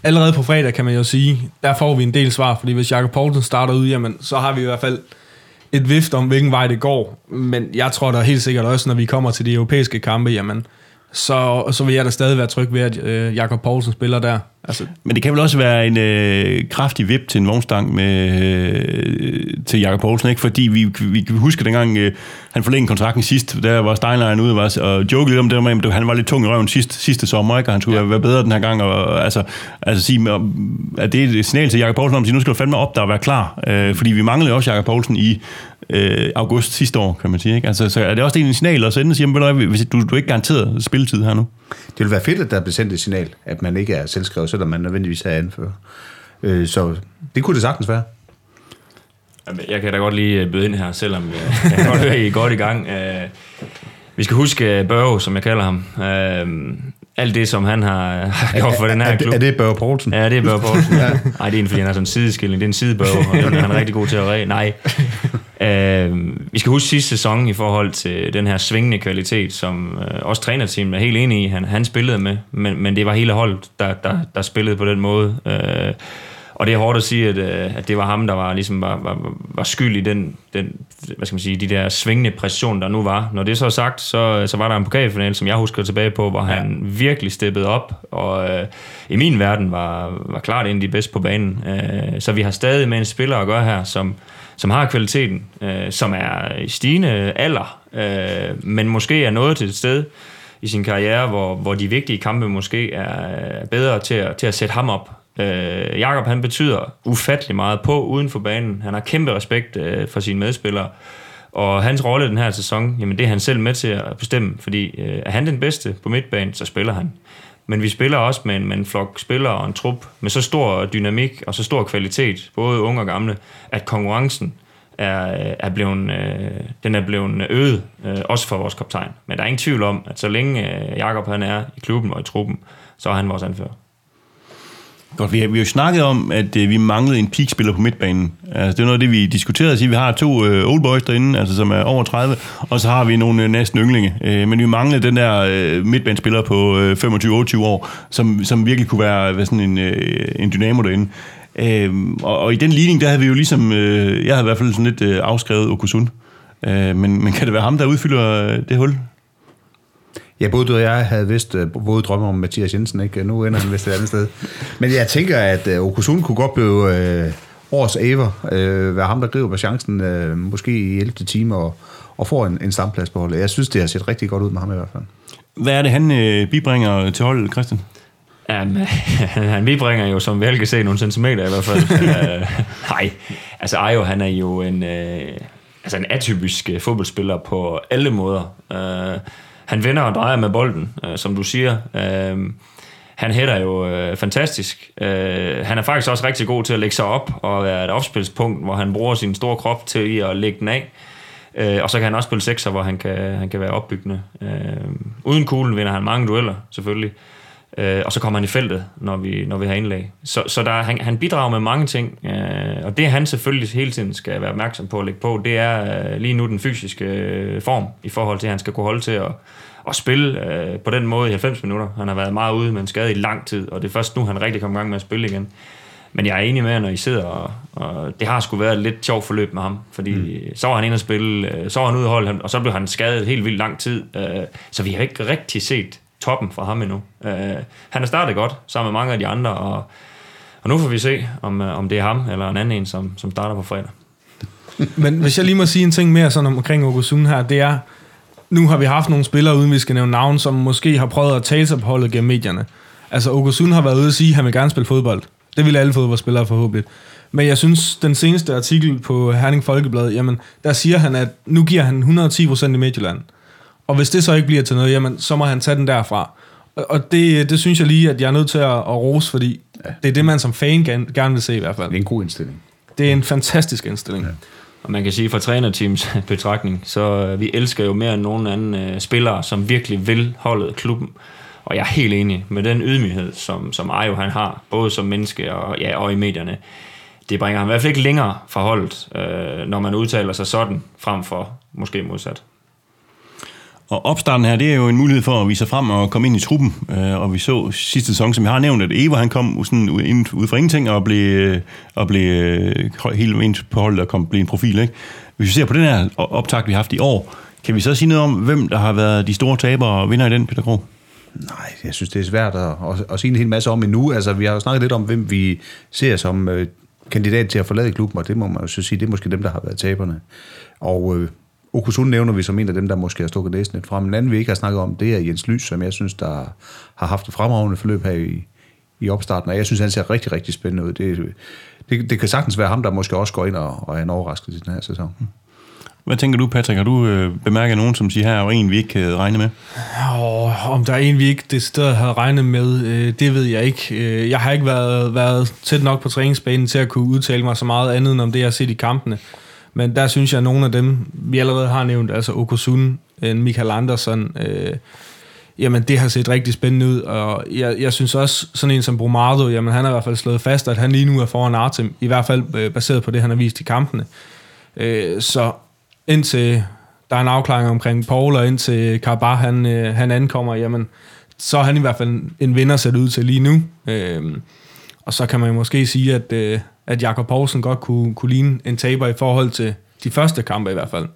allerede på fredag kan man jo sige, der får vi en del svar, fordi hvis Jakob Poulsen starter ud, jamen, så har vi i hvert fald et vift om, hvilken vej det går. Men jeg tror da helt sikkert også, når vi kommer til de europæiske kampe, jamen, så, så vil jeg da stadig være tryg ved, at øh, Jakob Poulsen spiller der. Altså. Men det kan vel også være en øh, kraftig vip til en vognstang med, øh, til Jakob Poulsen, ikke? fordi vi, vi, vi husker dengang, øh, han forlængede kontrakten sidst, der var Steinlein ude var, og joke lidt om det, men han var lidt tung i røven sidste, sidste sommer, ikke? og han skulle ja. være bedre den her gang, og altså, altså sige, at det er et signal til Jakob Poulsen om at sige, nu skal du fandme op der og være klar, øh, fordi vi manglede også Jakob Poulsen i øh, august sidste år, kan man sige. Ikke? Altså, så er det også en signal at sende og sige, at hvis du, du er ikke garanteret spilletid her nu? Det vil være fedt, at der bliver sendt et signal, at man ikke er selvskrevet, selvom man nødvendigvis er anfører. Øh, så det kunne det sagtens være. Jeg kan da godt lige byde ind her, selvom jeg, jeg kan godt I er godt i gang. Øh, vi skal huske Børge, som jeg kalder ham. Øh, alt det, som han har, gjort for den her klub. Er det Børge Poulsen? Ja, det er Børge Poulsen. ja. Nej, det er en, fordi han har sådan en sideskilling. Det er en sidebørge, og den er han rigtig god til at ræde. Nej. Øh, vi skal huske sidste sæson i forhold til den her svingende kvalitet, som øh, også trænerteamet er helt enige i, han, han spillede med, men, men det var hele holdet, der, der, der spillede på den måde. Øh, og det er hårdt at sige, at, øh, at det var ham, der var, ligesom var, var, var skyld i den, den, hvad skal man sige, de der svingende præcision, der nu var. Når det så er sagt, så, så var der en pokalfinal, som jeg husker tilbage på, hvor ja. han virkelig steppede op, og øh, i min verden var, var klart en af de bedste på banen. Øh, så vi har stadig med en spiller at gøre her, som, som har kvaliteten, øh, som er i stigende alder, øh, men måske er nået til et sted i sin karriere, hvor, hvor de vigtige kampe måske er bedre til at, til at sætte ham op. Øh, Jakob han betyder ufattelig meget på uden for banen. Han har kæmpe respekt øh, for sine medspillere. Og hans rolle den her sæson, jamen det er han selv med til at bestemme, fordi øh, er han den bedste på midtbanen, så spiller han. Men vi spiller også med en, med en flok spillere og en trup med så stor dynamik og så stor kvalitet, både unge og gamle, at konkurrencen er, øh, er blevet, øh, den er blevet øh, øget, øh, også for vores kaptajn. Men der er ingen tvivl om, at så længe øh, Jakob han er i klubben og i truppen, så er han vores anfører. Godt, vi har, vi har jo snakket om, at øh, vi manglede en peak-spiller på midtbanen. Altså, det er noget af det, vi diskuterede. Sige, vi har to øh, old boys derinde, altså, som er over 30, og så har vi nogle øh, næsten ynglinge. Øh, men vi manglede den der øh, midtbanespiller på øh, 25-28 år, som, som virkelig kunne være, være sådan en, øh, en dynamo derinde. Øh, og, og i den ligning, der havde vi jo ligesom, øh, jeg havde i hvert fald sådan lidt øh, afskrevet Okusun. Øh, men, men kan det være ham, der udfylder øh, det hul? Ja, både du og jeg havde vist både øh, drømme om Mathias Jensen, ikke? Nu ender han vist et andet sted. Men jeg tænker, at uh, Okusun kunne godt blive uh, års aver, uh, være ham, der griber chancen, uh, måske i 11. time, og, og får en, en stamplads på holdet. Jeg synes, det har set rigtig godt ud med ham i hvert fald. Hvad er det, han uh, bibringer til holdet, Christian? Um, han bibringer jo, som vi alle kan se, nogle centimeter i hvert fald. uh, nej, altså Ajo, han er jo en, uh, altså en atypisk fodboldspiller på alle måder. Uh, han vinder og drejer med bolden, øh, som du siger. Øh, han hætter jo øh, fantastisk. Øh, han er faktisk også rigtig god til at lægge sig op og være et opspilspunkt, hvor han bruger sin store krop til at lægge den af. Øh, og så kan han også spille sekser, hvor han kan, han kan være opbyggende. Øh, uden kuglen vinder han mange dueller, selvfølgelig. Øh, og så kommer han i feltet, når vi, når vi har indlag. Så, så der, han, han bidrager med mange ting, øh, og det han selvfølgelig hele tiden skal være opmærksom på at lægge på, det er øh, lige nu den fysiske øh, form, i forhold til, at han skal kunne holde til at, at spille øh, på den måde i 90 minutter. Han har været meget ude med en skade i lang tid, og det er først nu, han rigtig kommer i gang med at spille igen. Men jeg er enig med, når I sidder, og, og det har sgu været et lidt sjovt forløb med ham, fordi mm. så var han inde og spille, øh, så var han ude og holde, og så blev han skadet helt vildt lang tid, øh, så vi har ikke rigtig set toppen for ham endnu. Øh, han er startet godt, sammen med mange af de andre, og, og nu får vi se, om, øh, om det er ham eller en anden en, som, som starter på fredag. Men hvis jeg lige må sige en ting mere sådan omkring Okusun her, det er, nu har vi haft nogle spillere, uden vi skal nævne navn, som måske har prøvet at tale sig på holdet gennem medierne. Altså, Okusun har været ude og sige, at han vil gerne spille fodbold. Det vil alle fodboldspillere forhåbentlig. Men jeg synes, den seneste artikel på Herning Folkeblad, jamen, der siger han, at nu giver han 110% i Midtjylland. Og hvis det så ikke bliver til noget, jamen, så må han tage den derfra. Og det, det synes jeg lige, at jeg er nødt til at, at rose, fordi ja. det er det, man som fan gerne, gerne vil se i hvert fald. Det er en god indstilling. Det er en fantastisk indstilling. Ja. Og man kan sige fra trænerteams betragtning, så øh, vi elsker jo mere end nogen anden uh, spillere, som virkelig vil holdet klubben. Og jeg er helt enig med den ydmyghed, som, som Ajo han har, både som menneske og, ja, og i medierne. Det bringer ham i hvert fald ikke længere fra holdet, uh, når man udtaler sig sådan, frem for måske modsat. Og opstarten her, det er jo en mulighed for at vise sig frem og komme ind i truppen. Øh, og vi så sidste sæson, som jeg har nævnt, at Evo han kom sådan ud fra ingenting og blev, og blev øh, helt ind på holdet og kom, blev en profil. Ikke? Hvis vi ser på den her optag, vi har haft i år, kan vi så sige noget om, hvem der har været de store tabere og vinder i den, Peter Krog? Nej, jeg synes, det er svært at, at, at sige en hel masse om endnu. Altså, vi har jo snakket lidt om, hvem vi ser som øh, kandidat til at forlade klubben, og det må man jo så sige, det er måske dem, der har været taberne. Og øh, Okusun nævner vi som en af dem, der måske har stukket næsen lidt frem. En anden, vi ikke har snakket om, det er Jens Lys, som jeg synes, der har haft et fremragende forløb her i, i opstarten. Og jeg synes, han ser rigtig, rigtig spændende ud. Det, det, det kan sagtens være ham, der måske også går ind og, og er en overraskelse i den her sæson. Hvad tænker du, Patrick? Har du øh, bemærket nogen, som siger, her er en, vi ikke havde regnet med? Oh, om der er en, vi ikke det sted havde regnet med, øh, det ved jeg ikke. Øh, jeg har ikke været, været tæt nok på træningsbanen til at kunne udtale mig så meget andet end om det, jeg har set i kampene. Men der synes jeg, at nogle af dem, vi allerede har nævnt, altså Okosun, øh, Michael Andersen, øh, jamen det har set rigtig spændende ud, og jeg, jeg synes også, sådan en som Brumado, jamen han har i hvert fald slået fast, at han lige nu er foran Artem, i hvert fald øh, baseret på det, han har vist i kampene. Øh, så indtil der er en afklaring omkring Paul, og indtil Karbar han, øh, han ankommer, jamen, så er han i hvert fald en vinder sat ud til lige nu. Øh, og så kan man måske sige, at, øh, at Jakob Poulsen godt kunne, kunne ligne en taber i forhold til de første kampe i hvert fald.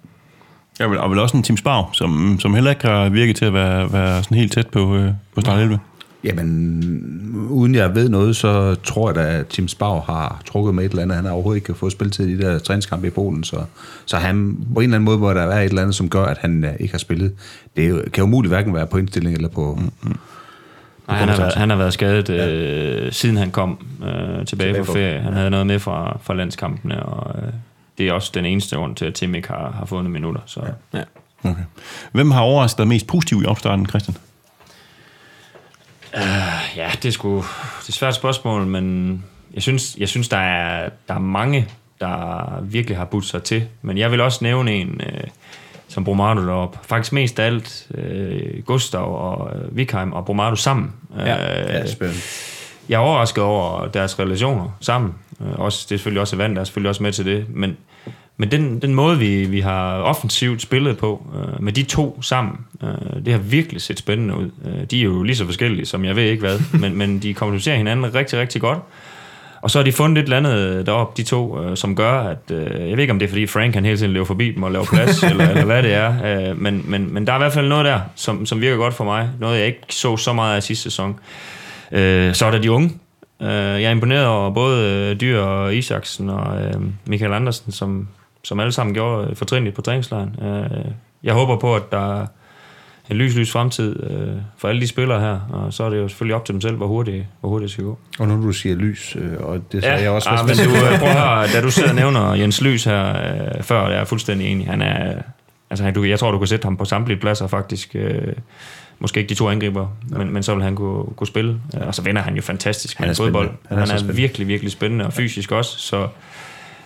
Ja, og vel også en Tim Spau, som, som heller ikke har virket til at være, være sådan helt tæt på, øh, på start 11. Jamen, uden jeg ved noget, så tror jeg da, at Tim Spau har trukket med et eller andet. Han har overhovedet ikke fået spilletid i de der træningskampe i Polen, så, så han, på en eller anden måde må der være et eller andet, som gør, at han øh, ikke har spillet. Det er jo, kan jo muligt hverken være på indstilling eller på... Mm-hmm. Nej, han, har været, han har været skadet, øh, siden han kom øh, tilbage, tilbage fra- ferie. Han havde noget med fra, fra landskampene, og øh, det er også den eneste grund til, at Tim ikke har, har fundet minutter. Så. Ja. Okay. Hvem har overrasket mest positivt i opstarten, Christian? Ja, det er sgu det er et svært spørgsmål, men jeg synes, jeg synes der, er, der er mange, der virkelig har budt sig til. Men jeg vil også nævne en, øh, som Bromado deroppe. Faktisk mest af alt øh, Gustav og øh, Vikheim og Bromado sammen. Ja, øh, spændende. jeg er overrasket over deres relationer sammen. Øh, Også, det er selvfølgelig også vand, der er selvfølgelig også med til det. Men, men den, den måde, vi, vi har offensivt spillet på, øh, med de to sammen, øh, det har virkelig set spændende ud. Øh, de er jo lige så forskellige, som jeg ved ikke hvad, men, men de kommunicerer hinanden rigtig, rigtig godt. Og så har de fundet et eller andet deroppe, de to, øh, som gør, at... Øh, jeg ved ikke, om det er, fordi Frank han hele tiden løber forbi dem og laver plads, eller, eller hvad det er. Øh, men, men, men der er i hvert fald noget der, som, som virker godt for mig. Noget, jeg ikke så så meget af sidste sæson. Øh, så er der de unge. Øh, jeg er imponeret over både øh, Dyr og Isaksen og øh, Michael Andersen, som, som alle sammen gjorde øh, fortrinligt på træningslejren. Øh, jeg håber på, at der er en lys, lys fremtid øh, for alle de spillere her, og så er det jo selvfølgelig op til dem selv, hvor hurtigt, hvor hurtigt det skal gå. Og nu du siger lys, øh, og det sagde jeg også. ah, men du, øh, prøv at høre, da du sidder og nævner Jens Lys her øh, før, jeg er fuldstændig enig. Han er, altså, han- du, jeg tror, du kan sætte ham på samtlige pladser faktisk. Øh, måske ikke de to angriber, men, men så vil han kunne, kunne spille. Øh, Og så vinder han jo fantastisk Han med er fodbold. Han Han er, han er virkelig, virkelig spændende, og fysisk også. Så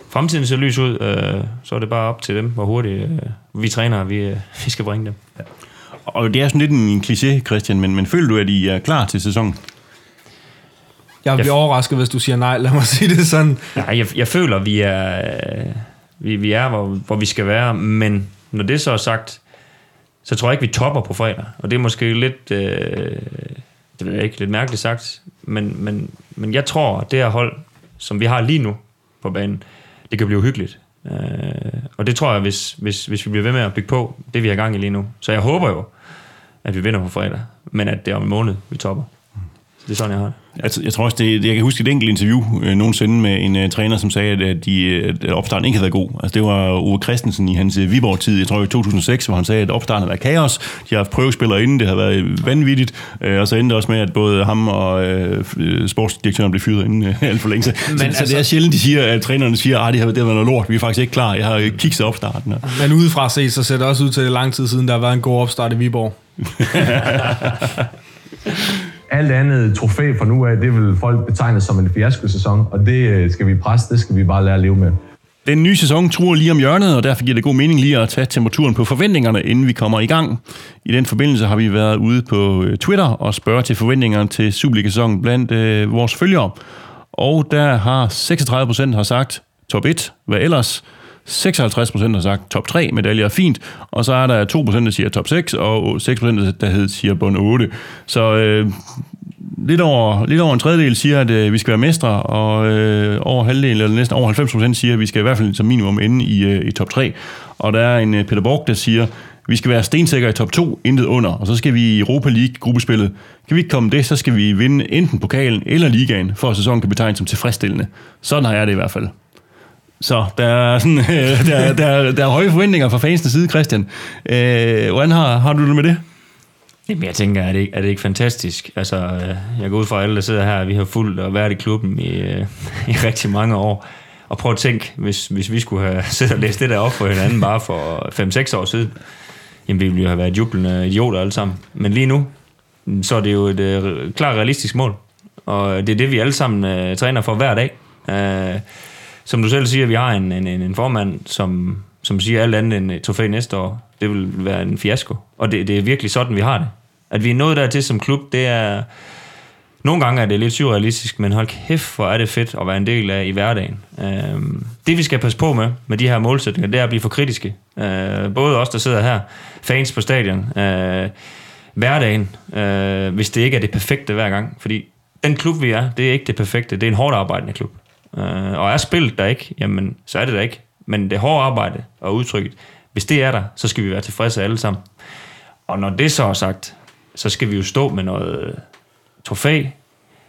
fremtiden ser lys ud. Øh, så er det bare op til dem, hvor hurtigt øh, vi træner, vi, øh, vi skal bringe dem. Og det er sådan lidt en kliché, Christian, men, men føler du, at I er klar til sæsonen? Jeg bliver overrasket, hvis du siger nej. Lad mig sige det sådan. Nej, jeg, jeg føler, vi er, vi, vi er hvor, hvor vi skal være, men når det så er sagt, så tror jeg ikke, vi topper på fredag. Og det er måske lidt, øh, det ved jeg ikke, lidt mærkeligt sagt, men, men, men jeg tror, at det her hold, som vi har lige nu på banen, det kan blive hyggeligt. Øh, og det tror jeg, hvis, hvis, hvis vi bliver ved med at bygge på det, vi har gang i lige nu. Så jeg håber jo, at vi vinder på fredag, men at det er om en måned, vi topper. Så det er sådan, jeg har det. Jeg, jeg tror også, det, jeg kan huske et enkelt interview øh, nogensinde med en øh, træner, som sagde, at, at, de, at opstarten ikke havde været god. Altså, det var Ove Christensen i hans øh, Viborg-tid, jeg tror i 2006, hvor han sagde, at opstarten havde været kaos. De har haft prøvespillere inden, det har været vanvittigt. Øh, og så endte det også med, at både ham og øh, øh, sportsdirektøren blev fyret inden øh, alt for længe. Så, Men så, altså, så det er sjældent, de siger, at trænerne siger, at det har det har været noget lort, vi er faktisk ikke klar. Jeg har øh, kigget opstarten. Men udefra set, så ser det også ud til, at det lang tid siden, der har været en god opstart i Viborg. Alt andet trofæ fra nu af, det vil folk betegne som en fiaskosæson, og det øh, skal vi presse, det skal vi bare lære at leve med. Den nye sæson truer lige om hjørnet, og derfor giver det god mening lige at tage temperaturen på forventningerne, inden vi kommer i gang. I den forbindelse har vi været ude på øh, Twitter og spørge til forventningerne til Superliga-sæsonen blandt øh, vores følgere. Og der har 36 procent har sagt top 1, hvad ellers? 56 procent har sagt top 3, medaljer er fint, og så er der 2 procent, der siger top 6, og 6 procent, der hedder, siger bund 8. Så øh, lidt over, lidt over en tredjedel siger, at øh, vi skal være mestre, og øh, over halvdelen, eller næsten over 90 procent siger, at vi skal i hvert fald som minimum ende i, øh, i top 3. Og der er en øh, Peter Borg, der siger, vi skal være stensikre i top 2, intet under, og så skal vi i Europa League gruppespillet. Kan vi ikke komme det, så skal vi vinde enten pokalen eller ligaen, for at sæsonen kan betegnes som tilfredsstillende. Sådan har jeg det i hvert fald. Så der er, sådan, øh, der, der, der er høje forventninger fra fansens side, Christian. Øh, hvordan har, har du det med det? Jamen, jeg tænker, er det, ikke, er det ikke fantastisk? Altså, øh, jeg går ud fra alle, der sidder her, vi har fulgt og været i klubben i, øh, i rigtig mange år. Og prøv at tænke, hvis, hvis vi skulle have siddet og læst det der op for hinanden bare for 5-6 år siden, jamen vi ville jo have været jublende idioter alle sammen. Men lige nu, så er det jo et øh, klart realistisk mål. Og det er det, vi alle sammen øh, træner for hver dag. Øh, som du selv siger, vi har en, en, en formand, som, som siger alt andet end et trofæ næste år. Det vil være en fiasko. Og det, det er virkelig sådan, vi har det. At vi er nået dertil som klub, det er, nogle gange er det lidt surrealistisk, men hold kæft, hvor er det fedt at være en del af i hverdagen. Øh, det vi skal passe på med, med de her målsætninger, det er at blive for kritiske. Øh, både os, der sidder her, fans på stadion, øh, hverdagen, øh, hvis det ikke er det perfekte hver gang. Fordi den klub, vi er, det er ikke det perfekte. Det er en hårdt arbejdende klub. Øh, og er spillet der ikke, jamen, så er det der ikke. Men det hårde arbejde og udtrykket, hvis det er der, så skal vi være tilfredse alle sammen. Og når det så er sagt, så skal vi jo stå med noget øh, trofæ.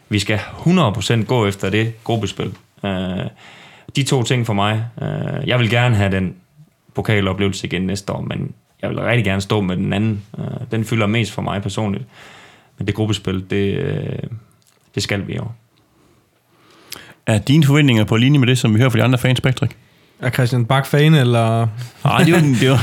Vi skal 100% gå efter det gruppespil. Øh, de to ting for mig. Øh, jeg vil gerne have den pokaloplevelse igen næste år, men jeg vil rigtig gerne stå med den anden. Øh, den fylder mest for mig personligt. Men det gruppespil, det, øh, det skal vi jo. Er dine forventninger på linje med det, som vi hører fra de andre fans, Patrick? Er Christian Bak fan, eller... Nej, det var den. Det var.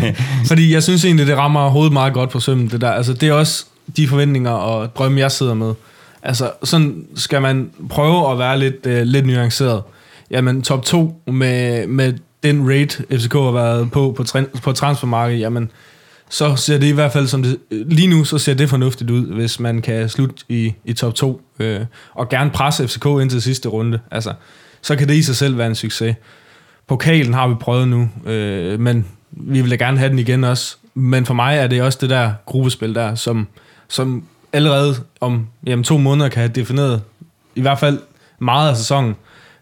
Fordi jeg synes egentlig, det rammer hovedet meget godt på sømmen, det der. Altså, det er også de forventninger og drømme, jeg sidder med. Altså, sådan skal man prøve at være lidt, uh, lidt nuanceret. Jamen, top 2 med, med den rate, FCK har været på på, tran- på transfermarkedet, jamen, så ser det i hvert fald som det, lige nu, så ser det fornuftigt ud, hvis man kan slutte i, i top 2, øh, og gerne presse FCK ind til sidste runde. Altså, så kan det i sig selv være en succes. Pokalen har vi prøvet nu, øh, men vi vil da gerne have den igen også. Men for mig er det også det der gruppespil der, som, som allerede om jamen, to måneder kan have defineret i hvert fald meget af sæsonen.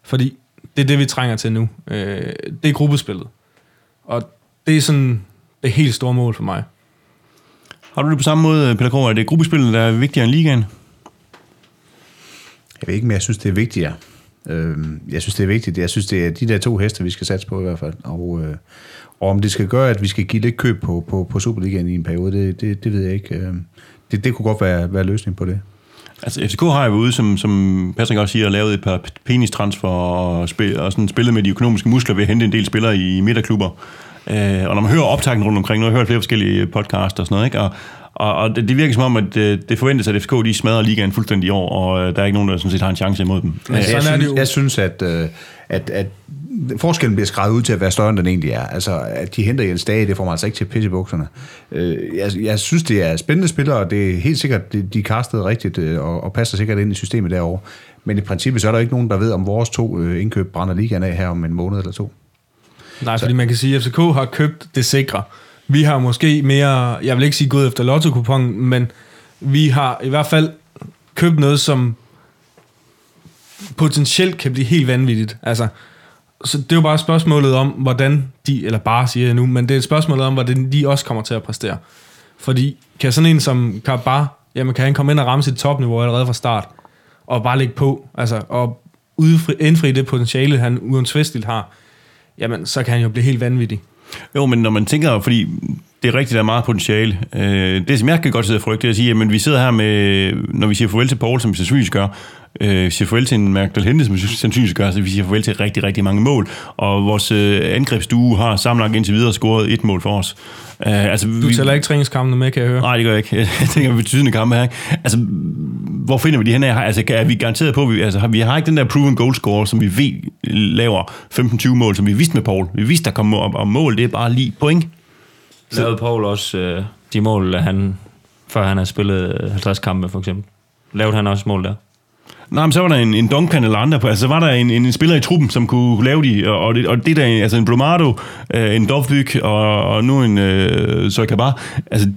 Fordi det er det, vi trænger til nu. Øh, det er gruppespillet. Og det er sådan det helt store mål for mig. Har du det på samme måde, Peter Kroger? Er det gruppespillet, der er vigtigere end ligaen? Jeg ved ikke, men jeg synes, det er vigtigere. Øh, jeg synes, det er vigtigt. Jeg synes, det er de der to heste, vi skal satse på i hvert fald. Og, øh, og om det skal gøre, at vi skal give lidt køb på, på, på Superligaen i en periode, det, det, det ved jeg ikke. Øh, det, det kunne godt være, være løsning på det. Altså, FCK har jo ude, som, som Patrick også siger, lavet et par penistransfer og, spil, og sådan spillet med de økonomiske muskler ved at hente en del spillere i midterklubber. Øh, og når man hører optakten rundt omkring, nu har jeg hørt flere forskellige podcasts og sådan noget, ikke? Og, og, og det, det virker som om, at det, det forventes, at FCK de smadrer ligaen fuldstændig i år, og øh, der er ikke nogen, der sådan set har en chance imod dem. Men jeg, synes, jeg synes, at, øh, at, at forskellen bliver skrevet ud til at være større, end den egentlig er. Altså, at de henter Jens Dage, det får man altså ikke til pissebukserne. Øh, jeg, jeg synes, det er spændende spillere, og det er helt sikkert, de, de er kastet rigtigt, og, og passer sikkert ind i systemet derovre. Men i princippet, så er der ikke nogen, der ved, om vores to indkøb brænder ligaen af her om en måned eller to. Nej, fordi man kan sige, at FCK har købt det sikre. Vi har måske mere, jeg vil ikke sige gået efter lotto men vi har i hvert fald købt noget, som potentielt kan blive helt vanvittigt. Altså, så det er jo bare spørgsmålet om, hvordan de, eller bare siger jeg nu, men det er et spørgsmål om, hvordan de også kommer til at præstere. Fordi kan sådan en som Karbar, jamen kan han komme ind og ramme sit topniveau allerede fra start, og bare lægge på, altså, og udfri, indfri det potentiale, han uansvistligt har, jamen så kan han jo blive helt vanvittig. Jo, men når man tænker, fordi det er rigtigt, der er meget potentiale. Øh, det, som jeg kan godt sidde og frygte, det er at sige, at vi sidder her med, når vi siger farvel til Paul, som vi sandsynligvis gør, øh, siger farvel til en Merkel Hente, som vi sandsynligvis gør, så vi siger farvel til rigtig, rigtig mange mål. Og vores øh, angrebsstue har sammenlagt indtil videre scoret et mål for os. Uh, altså, du tæller ikke træningskampene med, kan jeg høre? Nej, det gør jeg ikke. Jeg tænker betydende kampe her. Ikke? Altså, hvor finder vi de her? Altså, er vi garanteret på, at vi, altså, har, vi har ikke den der proven goal score, som vi ved laver 15-20 mål, som vi vidste med Paul. Vi vidste, der kom op, og mål, det er bare lige point. Lavede Paul også øh, de mål, han, før han har spillet 50 kampe, for eksempel? Lavede han også mål der? Nej, men så var der en, en Duncan eller andre på. Altså, så var der en, en, en spiller i truppen, som kunne lave de, og, det, og det der, altså en Brumado, øh, en Dovbyk, og, og nu en øh, Soikabar. Altså,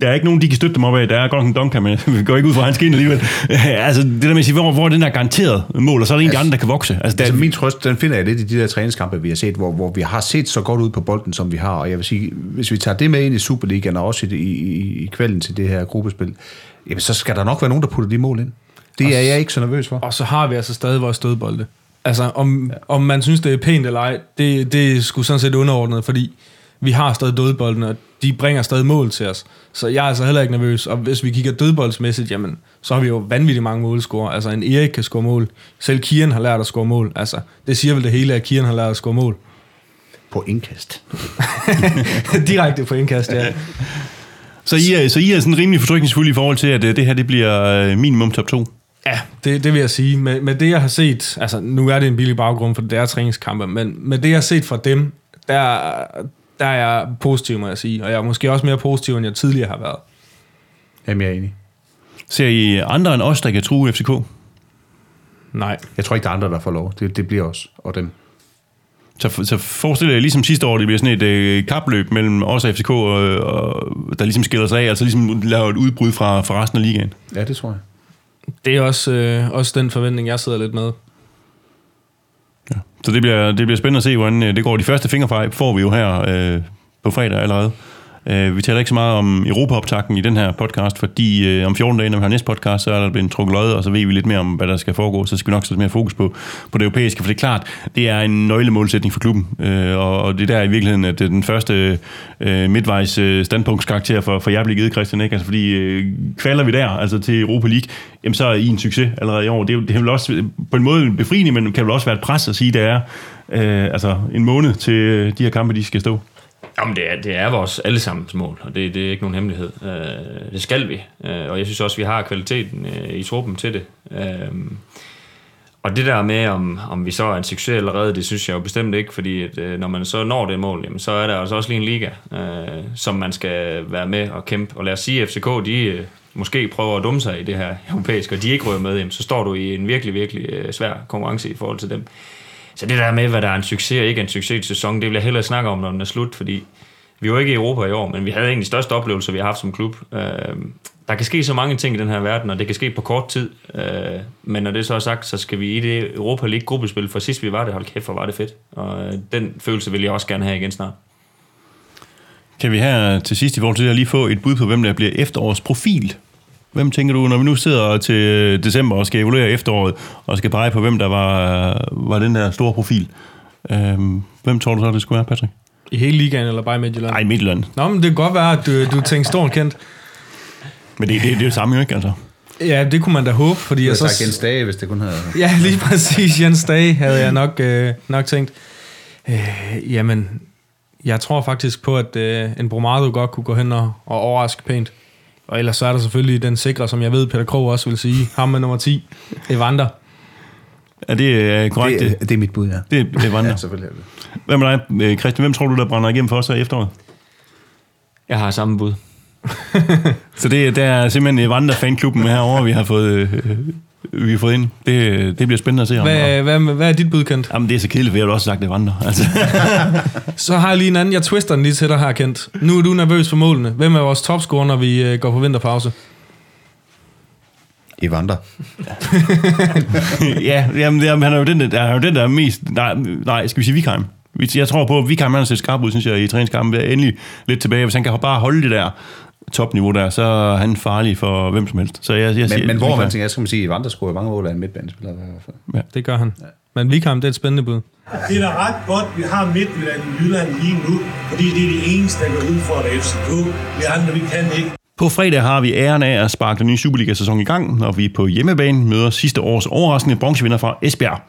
der er ikke nogen, de kan støtte dem op af. Der er godt en Duncan, men vi går ikke ud fra hans skin alligevel. altså, det der med at sige, hvor, hvor er den der garanteret mål, og så er der en altså, de andre, der kan vokse. Altså, der, altså, min trøst, den finder jeg lidt i de der træningskampe, vi har set, hvor, hvor vi har set så godt ud på bolden, som vi har. Og jeg vil sige, hvis vi tager det med ind i Superligaen, og også i, i, i kvalden til det her gruppespil, jamen, så skal der nok være nogen, der putter de mål ind. Det og er jeg ikke så nervøs for. Og så har vi altså stadig vores stødbolde. Altså, om, ja. om man synes, det er pænt eller ej, det, det er sgu sådan set underordnet, fordi vi har stadig dødboldene, og de bringer stadig mål til os. Så jeg er altså heller ikke nervøs. Og hvis vi kigger dødboldsmæssigt, jamen, så har vi jo vanvittigt mange målscorer. Altså, en Erik kan score mål. Selv Kieran har lært at score mål. Altså, det siger vel det hele, at Kieran har lært at score mål. På indkast. Direkte på indkast, ja. Så I er, så I er sådan rimelig fortrykningsfulde i forhold til, at øh, det her det bliver øh, minimum top 2? Ja, det, det vil jeg sige. Med, med det, jeg har set, altså nu er det en billig baggrund, for det er træningskampe, men med det, jeg har set fra dem, der, der er jeg positiv, må jeg sige. Og jeg er måske også mere positiv, end jeg tidligere har været. Jamen, jeg er enig. Ser I andre end os, der kan true FCK? Nej. Jeg tror ikke, der er andre, der får lov. Det, det bliver os og dem. Så, så forestiller jeg ligesom sidste år, det bliver sådan et øh, kapløb mellem os og FCK, og, og, der ligesom skiller sig af, altså ligesom laver et udbrud fra, fra resten af ligaen. Ja, det tror jeg. Det er også, øh, også den forventning, jeg sidder lidt med. Så det bliver, det bliver spændende at se, hvordan øh, det går. De første fingerfejl får vi jo her øh, på fredag allerede. Øh, vi taler ikke så meget om Europaoptakten i den her podcast, fordi øh, om 14 dage, når vi har næste podcast, så er der blevet trukket løjet, og så ved vi lidt mere om, hvad der skal foregå. Så skal vi nok sætte mere fokus på, på det europæiske, for det er klart, det er en nøglemålsætning for klubben. Øh, og, og det er der i virkeligheden, at det er den første øh, midtvejs øh, standpunktskarakter for, for jer bliver givet, Christian. Ikke? Altså, fordi øh, kvalder vi der, altså til Europa League, jamen så er I en succes allerede i år. Det er, det er vel også på en måde befriende, men kan vel også være et pres at sige, at det er øh, altså en måned til øh, de her kampe, de skal stå. Jamen, det er, det er vores allesammens mål, og det, det er ikke nogen hemmelighed. Øh, det skal vi, øh, og jeg synes også, vi har kvaliteten øh, i truppen til det. Øh, og det der med, om, om vi så er en succes allerede, det synes jeg jo bestemt ikke, fordi at, øh, når man så når det mål, jamen, så er der altså også lige en liga, øh, som man skal være med og kæmpe. Og lad os sige, at FCK, de øh, måske prøver at dumme sig i det her europæiske, og de ikke rører med, jamen, så står du i en virkelig, virkelig øh, svær konkurrence i forhold til dem. Så det der med, hvad der er en succes og ikke en succes sæson, det vil jeg hellere snakke om, når den er slut, fordi vi var ikke i Europa i år, men vi havde egentlig de største oplevelser, vi har haft som klub. Øh, der kan ske så mange ting i den her verden, og det kan ske på kort tid. Øh, men når det så er sagt, så skal vi i det Europa League gruppespil, for sidst vi var det, hold kæft, hvor var det fedt. Og øh, den følelse vil jeg også gerne have igen snart. Kan vi her til sidst i forhold til det her lige få et bud på, hvem der bliver efterårets profil? Hvem tænker du, når vi nu sidder til december og skal evaluere efteråret, og skal pege på, hvem der var, var den der store profil? Øhm, hvem tror du så, det skulle være, Patrick? I hele ligaen, eller bare i Midtjylland? Nej, Midtjylland. Nå, men det kan godt være, at du, du tænker stort kendt. Men det, det, det er det samme jo ikke, altså. Ja, det kunne man da håbe, fordi Jeg så... Jens Dage, hvis det kun havde... Ja, lige præcis. Jens Dage havde jeg nok, øh, nok tænkt. Øh, jamen, jeg tror faktisk på, at øh, en Bromado godt kunne gå hen og, og overraske pænt. Og ellers så er der selvfølgelig den sikre, som jeg ved, Peter Krog også vil sige. Ham med nummer 10, Evander. Er det øh, korrekt? Det, det er mit bud, ja. det, det er vandrer. Ja, selvfølgelig er. Hvad med dig, øh, Christian? Hvem tror du, der brænder igennem for os her i efteråret? Jeg har samme bud. Så det, det er simpelthen Evander fanklubben herovre, vi har fået, øh, vi har fået ind. Det, det bliver spændende at se. om- Hvad, hvad, hvad er dit bud, Kent? Jamen, det er så kedeligt, for jeg har også sagt Evander. Altså. Så har jeg lige en anden. Jeg twister den lige til dig her, Kent. Nu er du nervøs for målene. Hvem er vores topscorer, når vi øh, går på vinterpause? Evander. ja, jamen, jamen, han er jo den, der, han er jo den, der er mest... Nej, nej skal vi sige Vikheim? Vi- Jeg tror på, at Vikheim han har set skarp ud, synes jeg, i træningskampen. Er endelig lidt tilbage. Hvis han kan bare holde det der topniveau der, så er han farlig for hvem som helst. Så jeg, jeg siger, Men, men hvor man tænker, jeg skal man sige, Evander scorer mange mål af en midtbanespiller. i hvert fald. Det gør han. Men Vikheim, det er et spændende bud. Det er da ret godt, vi har Midtjylland i Jylland lige nu, fordi det er de eneste, der kan udfordre FCK. Vi andre, vi kan ikke. På fredag har vi æren af at sparke den nye Superliga-sæson i gang, når vi på hjemmebane møder sidste års overraskende bronzevinder fra Esbjerg.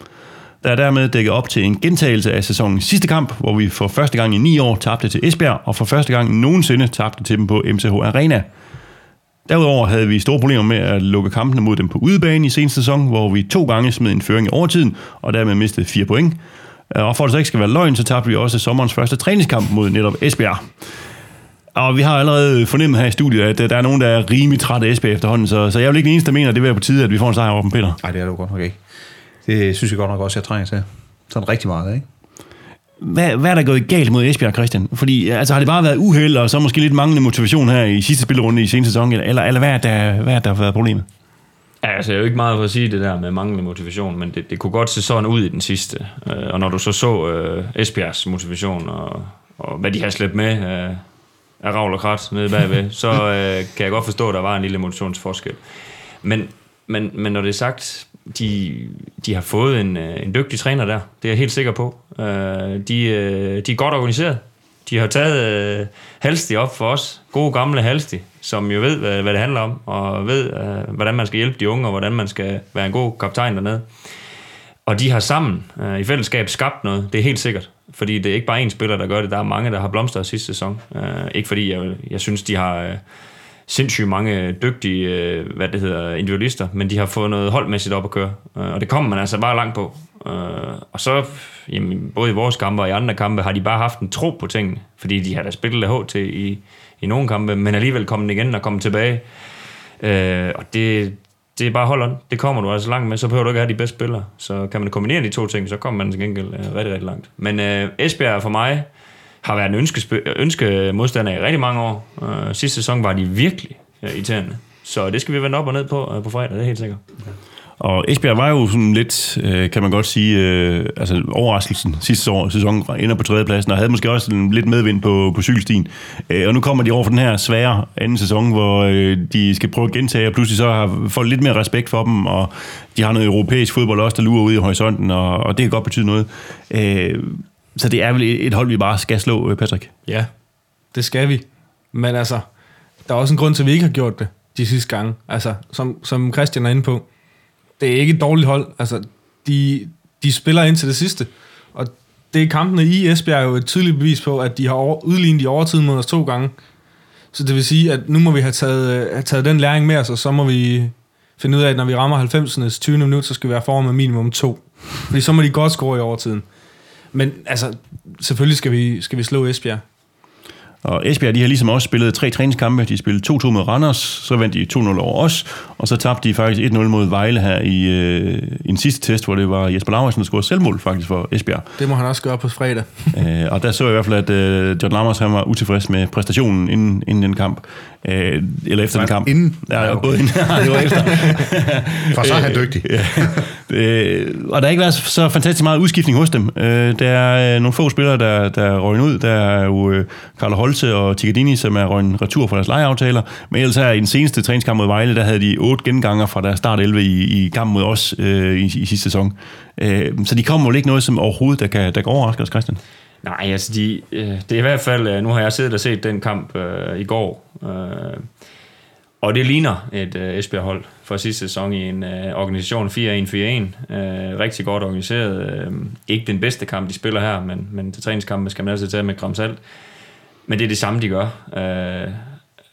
Der er dermed dækket op til en gentagelse af sæsonens sidste kamp, hvor vi for første gang i ni år tabte til Esbjerg, og for første gang nogensinde tabte til dem på MCH Arena. Derudover havde vi store problemer med at lukke kampene mod dem på udebane i seneste sæson, hvor vi to gange smed en føring i overtiden, og dermed mistede fire point. Øh, og for at det så ikke skal være løgn, så tabte vi også sommerens første træningskamp mod netop Esbjerg. Og vi har allerede fornemmet her i studiet, at øh, der er nogen, der er rimelig træt af Esbjerg efterhånden, så, så jeg er vel ikke den eneste, der mener, at det vil være på tide, at vi får en sejr over dem, Peter. Nej, det er det godt nok ikke. Det synes jeg godt nok også, jeg trænger til. Sådan rigtig meget, ikke? Hvad, hvad er der gået galt mod Esbjerg, Christian? Fordi altså, har det bare været uheld, og så måske lidt manglende motivation her i sidste spillerunde i seneste sæson, eller, eller hvad, er der, hvad er der har været problemet? Ja, altså, jeg er jo ikke meget for at sige det der med manglende motivation, men det, det kunne godt se sådan ud i den sidste. Øh, og når du så så øh, Esbjergs motivation, og, og hvad de har slæbt med øh, af ravl og krat nede bagved, så øh, kan jeg godt forstå, at der var en lille motivationsforskel. Men, men, men når det er sagt, de, de har fået en, øh, en dygtig træner der. Det er jeg helt sikker på. Øh, de, øh, de er godt organiseret. De har taget øh, Halsti op for os. Gode gamle Halsti, som jo ved, hvad, hvad det handler om, og ved, øh, hvordan man skal hjælpe de unge, og hvordan man skal være en god kaptajn dernede. Og de har sammen øh, i fællesskab skabt noget, det er helt sikkert. Fordi det er ikke bare én spiller, der gør det. Der er mange, der har blomstret sidste sæson. Øh, ikke fordi jeg, jeg synes, de har øh, sindssygt mange dygtige øh, hvad det hedder, individualister, men de har fået noget holdmæssigt op at køre. Øh, og det kommer man altså bare langt på. Øh, og så, jamen, både i vores kampe og i andre kampe, har de bare haft en tro på tingene. Fordi de har da spillet HT i, i nogle kampe, men alligevel kommet igen og kommet tilbage Øh, og det, det er bare hold on. Det kommer du altså langt med. Så behøver du ikke have de bedste spillere. Så kan man kombinere de to ting, så kommer man til gengæld øh, rigtig, rigtig langt. Men øh, Esbjerg for mig har været en ønske, ønskemodstander i rigtig mange år. Øh, sidste sæson var de virkelig øh, irriterende. Så det skal vi vende op og ned på øh, på fredag, det er helt sikkert. Og Esbjerg var jo sådan lidt, øh, kan man godt sige, øh, altså overraskelsen sidste år, sæson ender på tredjepladsen, og havde måske også en lidt medvind på, på cykelstien. Øh, og nu kommer de over for den her svære anden sæson, hvor øh, de skal prøve at gentage, og pludselig så har folk lidt mere respekt for dem, og de har noget europæisk fodbold også, der lurer ude i horisonten, og, og det kan godt betyde noget. Øh, så det er vel et hold, vi bare skal slå, øh, Patrick? Ja, det skal vi. Men altså, der er også en grund til, at vi ikke har gjort det de sidste gange. Altså, som, som Christian er inde på, det er ikke et dårligt hold. Altså, de, de spiller ind til det sidste. Og det er kampene i Esbjerg jo et tydeligt bevis på, at de har over, udlignet i overtiden mod os to gange. Så det vil sige, at nu må vi have taget, øh, have taget den læring med os, og så må vi finde ud af, at når vi rammer 90'ernes 20. minut, så skal vi være foran med minimum to. Fordi så må de godt score i overtiden. Men altså, selvfølgelig skal vi, skal vi slå Esbjerg. Og Esbjerg, de har ligesom også spillet tre træningskampe. De spillede 2-2 mod Randers, så vandt de 2-0 over os, og så tabte de faktisk 1-0 mod Vejle her i, øh, i en sidste test, hvor det var Jesper Lauritsen, der scorede selvmål faktisk for Esbjerg. Det må han også gøre på fredag. øh, og der så jeg i hvert fald, at øh, John Lammers han var utilfreds med præstationen inden, inden den kamp. Øh, eller efter den kamp. Inden? Ja, okay. både inden. det var efter. For så er han dygtig. øh, og der har ikke været så fantastisk meget udskiftning hos dem. Øh, der er øh, nogle få spillere, der, der røg ud. Der er jo øh, Carlo Holte og Ticadini, som er røgnet retur fra deres lejeaftaler. Men ellers her i den seneste træningskamp mod Vejle, der havde de otte genganger fra deres start 11 i, i kampen mod os øh, i, i sidste sæson. Øh, så de kommer vel ikke noget, som overhovedet, der kan, der kan overraske os, Christian? Nej, altså de, øh, det er i hvert fald, øh, nu har jeg siddet og set den kamp øh, i går, øh, og det ligner et øh, Esbjerg-hold fra sidste sæson i en øh, organisation 4-1-4-1. Øh, rigtig godt organiseret. Øh, ikke den bedste kamp, de spiller her, men, men til træningskampen skal man altid tage med gram salt. Men det er det samme, de gør. Øh,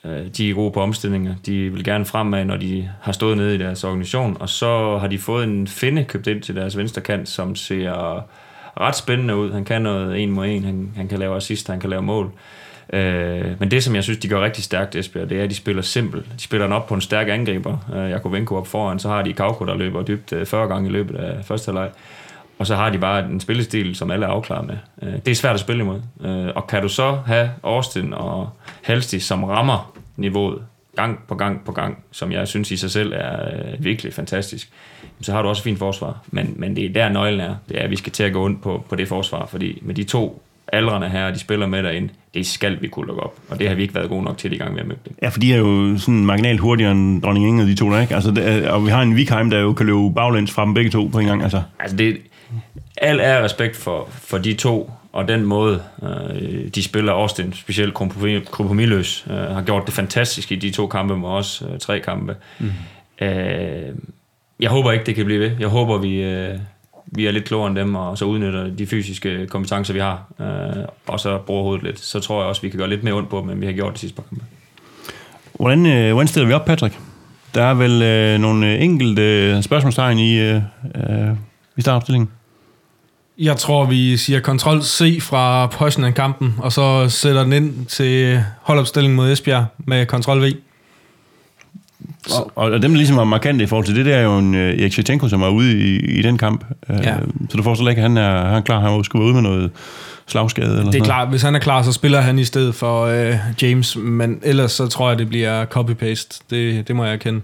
øh, de er gode på omstillinger. De vil gerne fremad, når de har stået nede i deres organisation. Og så har de fået en finde købt ind til deres venstre kant, som ser ret spændende ud. Han kan noget en mod en. Han, han kan lave assist, han kan lave mål. Øh, Øh, men det, som jeg synes, de gør rigtig stærkt, Esbjerg, det er, at de spiller simpelt. De spiller den op på en stærk angriber. Øh, Jakob op foran, så har de Kauko, der løber dybt øh, 40 gange i løbet af første halvleg. Og så har de bare en spillestil, som alle er afklaret med. Øh, det er svært at spille imod. Øh, og kan du så have Austin og Halsti, som rammer niveauet gang på gang på gang, som jeg synes i sig selv er øh, virkelig fantastisk, så har du også et fint forsvar. Men, men det er der nøglen er. Det er, at vi skal til at gå ondt på, på det forsvar, fordi med de to aldrene her, de spiller med derinde, det skal vi kunne lukke op. Og det har vi ikke været gode nok til i gang med at møde det. Ja, for de er jo sådan marginalt hurtigere end Dronning Inge, de to der, ikke? Altså, det, og vi har en Vikheim, der jo kan løbe baglæns fra dem begge to på en gang. Altså, altså det, al er respekt for, for de to, og den måde, øh, de spiller Austin, specielt kompromisløs, øh, har gjort det fantastisk i de to kampe med os, øh, tre kampe. Mm. Øh, jeg håber ikke, det kan blive ved. Jeg håber, vi, øh, vi er lidt klogere end dem, og så udnytter de fysiske kompetencer, vi har, øh, og så bruger hovedet lidt. Så tror jeg også, vi kan gøre lidt mere ondt på dem, end vi har gjort de sidste par kampe. Hvordan, øh, hvordan stiller vi op, Patrick? Der er vel øh, nogle enkelte spørgsmålstegn i, øh, øh, i startopstillingen? Jeg tror, vi siger kontrol C fra Poznan-kampen, og så sætter den ind til holdopstilling mod Esbjerg med kontrol V. Og, og dem, der ligesom var markante i forhold til det, det er jo en uh, Erik Shevchenko, som var ude i, i den kamp. Uh, ja. Så du forstår ikke, at han er, han er klar, han skulle være ude med noget slagskade? Eller det er klart, hvis han er klar, så spiller han i stedet for uh, James, men ellers så tror jeg, det bliver copy-paste. Det, det må jeg erkende.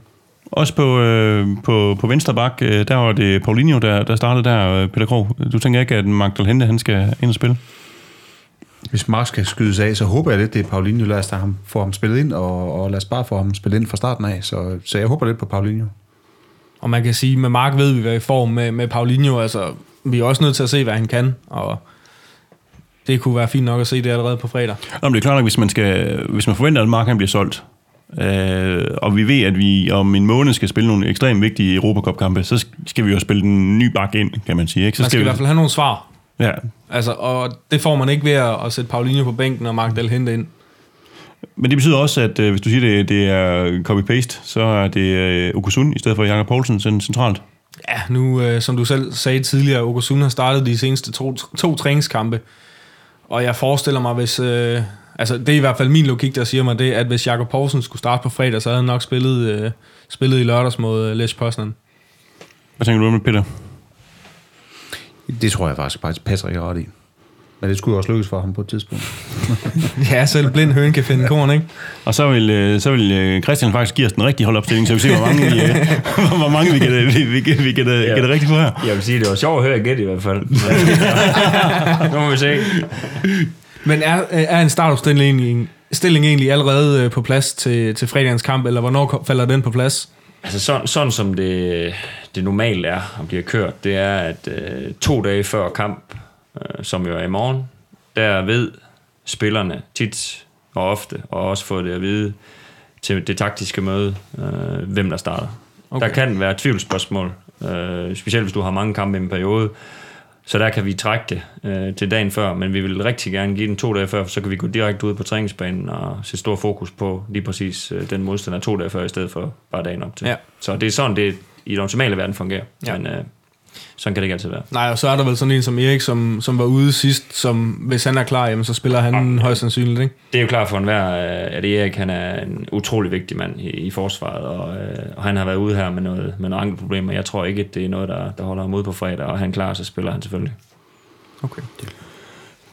Også på, øh, på, på venstre bak, øh, der var det Paulinho, der, der startede der, øh, Peter Krog. Du tænker ikke, at Magdal Hente, han skal ind og spille? Hvis Mark skal skydes af, så håber jeg lidt, det er Paulinho. Lad os ham, få ham spillet ind, og, og lad os bare få ham spillet ind fra starten af. Så, så jeg håber lidt på Paulinho. Og man kan sige, med Mark ved vi, hvad vi får med, med Paulinho. Altså, vi er også nødt til at se, hvad han kan, og det kunne være fint nok at se det allerede på fredag. Nå, men det er klart nok, hvis man, skal, hvis man forventer, at Mark han bliver solgt, Øh, og vi ved, at vi om en måned skal spille nogle ekstremt vigtige Europacup-kampe, så skal vi jo spille den nye bak ind, kan man sige. Ikke? Så man skal, skal vi... i hvert fald have nogle svar. Ja. Altså, og det får man ikke ved at, at sætte Paulinho på bænken og Mark Dahl hente ind. Men det betyder også, at øh, hvis du siger, det, det er copy-paste, så er det øh, Okusun i stedet for Jakob Poulsen centralt. Ja, nu, øh, som du selv sagde tidligere, Okusun har startet de seneste to, to træningskampe. Og jeg forestiller mig, hvis, øh, altså det er i hvert fald min logik, der siger mig det, at hvis Jakob Poulsen skulle starte på fredag, så havde han nok spillet, øh, spillet i lørdags mod øh, Lech Poznan. Hvad tænker du om det, Peter? Det tror jeg faktisk, faktisk passer ikke ret i. Men det skulle jo også lykkes for ham på et tidspunkt. ja, selv blind høn kan finde korn, ikke? Og så vil, øh, så vil øh, Christian faktisk give os den rigtige holdopstilling, så vi ser, hvor mange vi, øh, hvor mange vi gætter, vi, vi, vi gætter, Ja. gætter rigtigt på her. Jeg vil sige, det var sjovt at høre gæt i hvert fald. nu må vi se. Men er, er en startopstilling egentlig, stilling egentlig allerede på plads til, til fredagens kamp, eller hvornår falder den på plads? Altså sådan, sådan som det, det normalt er og bliver kørt, det er, at øh, to dage før kamp, øh, som jo er i morgen, der ved spillerne tit og ofte, og også få det at vide til det taktiske møde, øh, hvem der starter. Okay. Der kan være tvivlsspørgsmål, øh, specielt hvis du har mange kampe i en periode, så der kan vi trække det øh, til dagen før, men vi vil rigtig gerne give den to dage før, så kan vi gå direkte ud på træningsbanen og sætte stor fokus på lige præcis øh, den modstander to dage før, i stedet for bare dagen op til. Ja. Så det er sådan, det i den optimale verden fungerer. Ja. Men øh, sådan kan det ikke altid være. Nej, og så er der vel sådan en som Erik, som, som var ude sidst, som hvis han er klar, jamen, så spiller han højst sandsynligt, ikke? Det er jo klart for enhver, øh, at Erik han er en utrolig vigtig mand i, i forsvaret, og, øh, og han har været ude her med noget, med nogle andre problemer. Jeg tror ikke, at det er noget, der, der holder ham ude på fredag, og han klarer sig, spiller han selvfølgelig. Okay.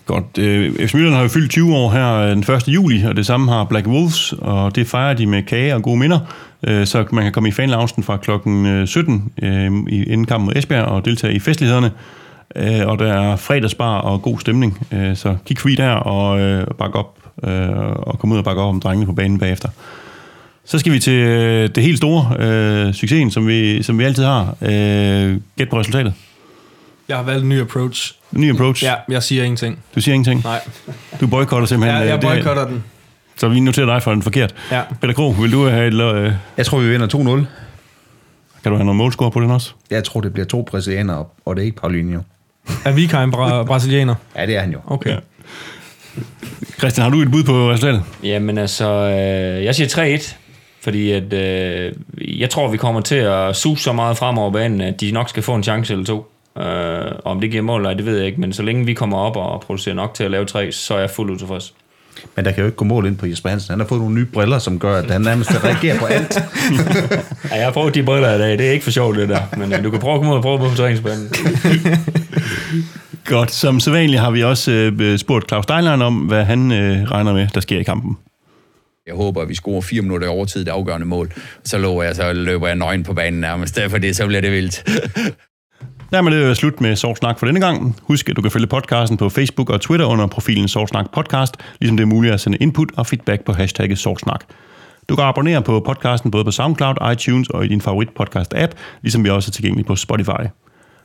Godt. Øh, FC Midtjylland har jo fyldt 20 år her den 1. juli, og det samme har Black Wolves, og det fejrer de med kage og gode minder. Øh, så man kan komme i fanloungen fra klokken 17 øh, i inden kampen mod Esbjerg og deltage i festlighederne. Øh, og der er fredagsbar og god stemning, øh, så kig forbi der og øh, bak op, øh, og kom ud og bakke op om drengene på banen bagefter. Så skal vi til øh, det helt store, øh, succesen, som vi, som vi altid har. Øh, gæt på resultatet. Jeg har valgt en ny approach. En ny approach. Ja, jeg siger ingenting. Du siger ingenting? Nej. Du boykotter simpelthen. Ja, øh, jeg boykotter den. Så vi noterer dig for den forkert. Ja. Peter Krog, vil du have et... Øh, Jeg tror, vi vinder 2-0. kan du have noget målscore på den også? Jeg tror, det bliver to brasilianere, og det er ikke Paulinho. Er Vika en bra- brasilianer? Ja, det er han jo. Okay. Ja. Christian, har du et bud på resultatet? Jamen altså, øh, jeg siger 3-1, fordi at, øh, jeg tror, vi kommer til at suge så meget frem over banen, at de nok skal få en chance eller to. Øh, om det giver mål eller ej, det ved jeg ikke, men så længe vi kommer op og producerer nok til at lave tre, så er jeg fuldt ud tilfreds. Men der kan jo ikke gå mål ind på Jesper Hansen. Han har fået nogle nye briller, som gør, at han nærmest kan reagere på alt. Ja, jeg har prøvet de briller i dag, det er ikke for sjovt det der, men øh, du kan prøve at komme ud og prøve på træningsbanen. Godt. Som sædvanligt har vi også øh, spurgt Claus Steinlein om, hvad han øh, regner med, der sker i kampen. Jeg håber, at vi scorer fire minutter i overtid, det afgørende mål. Så lover jeg, så løber jeg nøgen på banen nærmest. Derfor det, så bliver det vildt. Dermed er det slut med Sortsnak for denne gang. Husk, at du kan følge podcasten på Facebook og Twitter under profilen Sortsnak Podcast, ligesom det er muligt at sende input og feedback på hashtagget Sortsnak. Du kan abonnere på podcasten både på SoundCloud, iTunes og i din favorit podcast-app, ligesom vi også er tilgængelige på Spotify.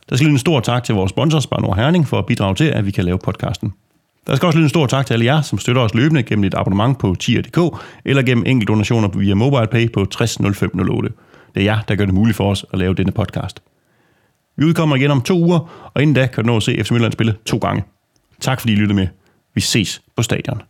Der skal lyde en stor tak til vores sponsor, Spar Nord Herning, for at bidrage til, at vi kan lave podcasten. Der skal også lyde en stor tak til alle jer, som støtter os løbende gennem et abonnement på tier.dk eller gennem enkelte donationer via MobilePay på 60 0508. Det er jer, der gør det muligt for os at lave denne podcast. Vi udkommer igen om to uger, og inden da kan du nå at se FC Midtjylland spille to gange. Tak fordi I lyttede med. Vi ses på stadion.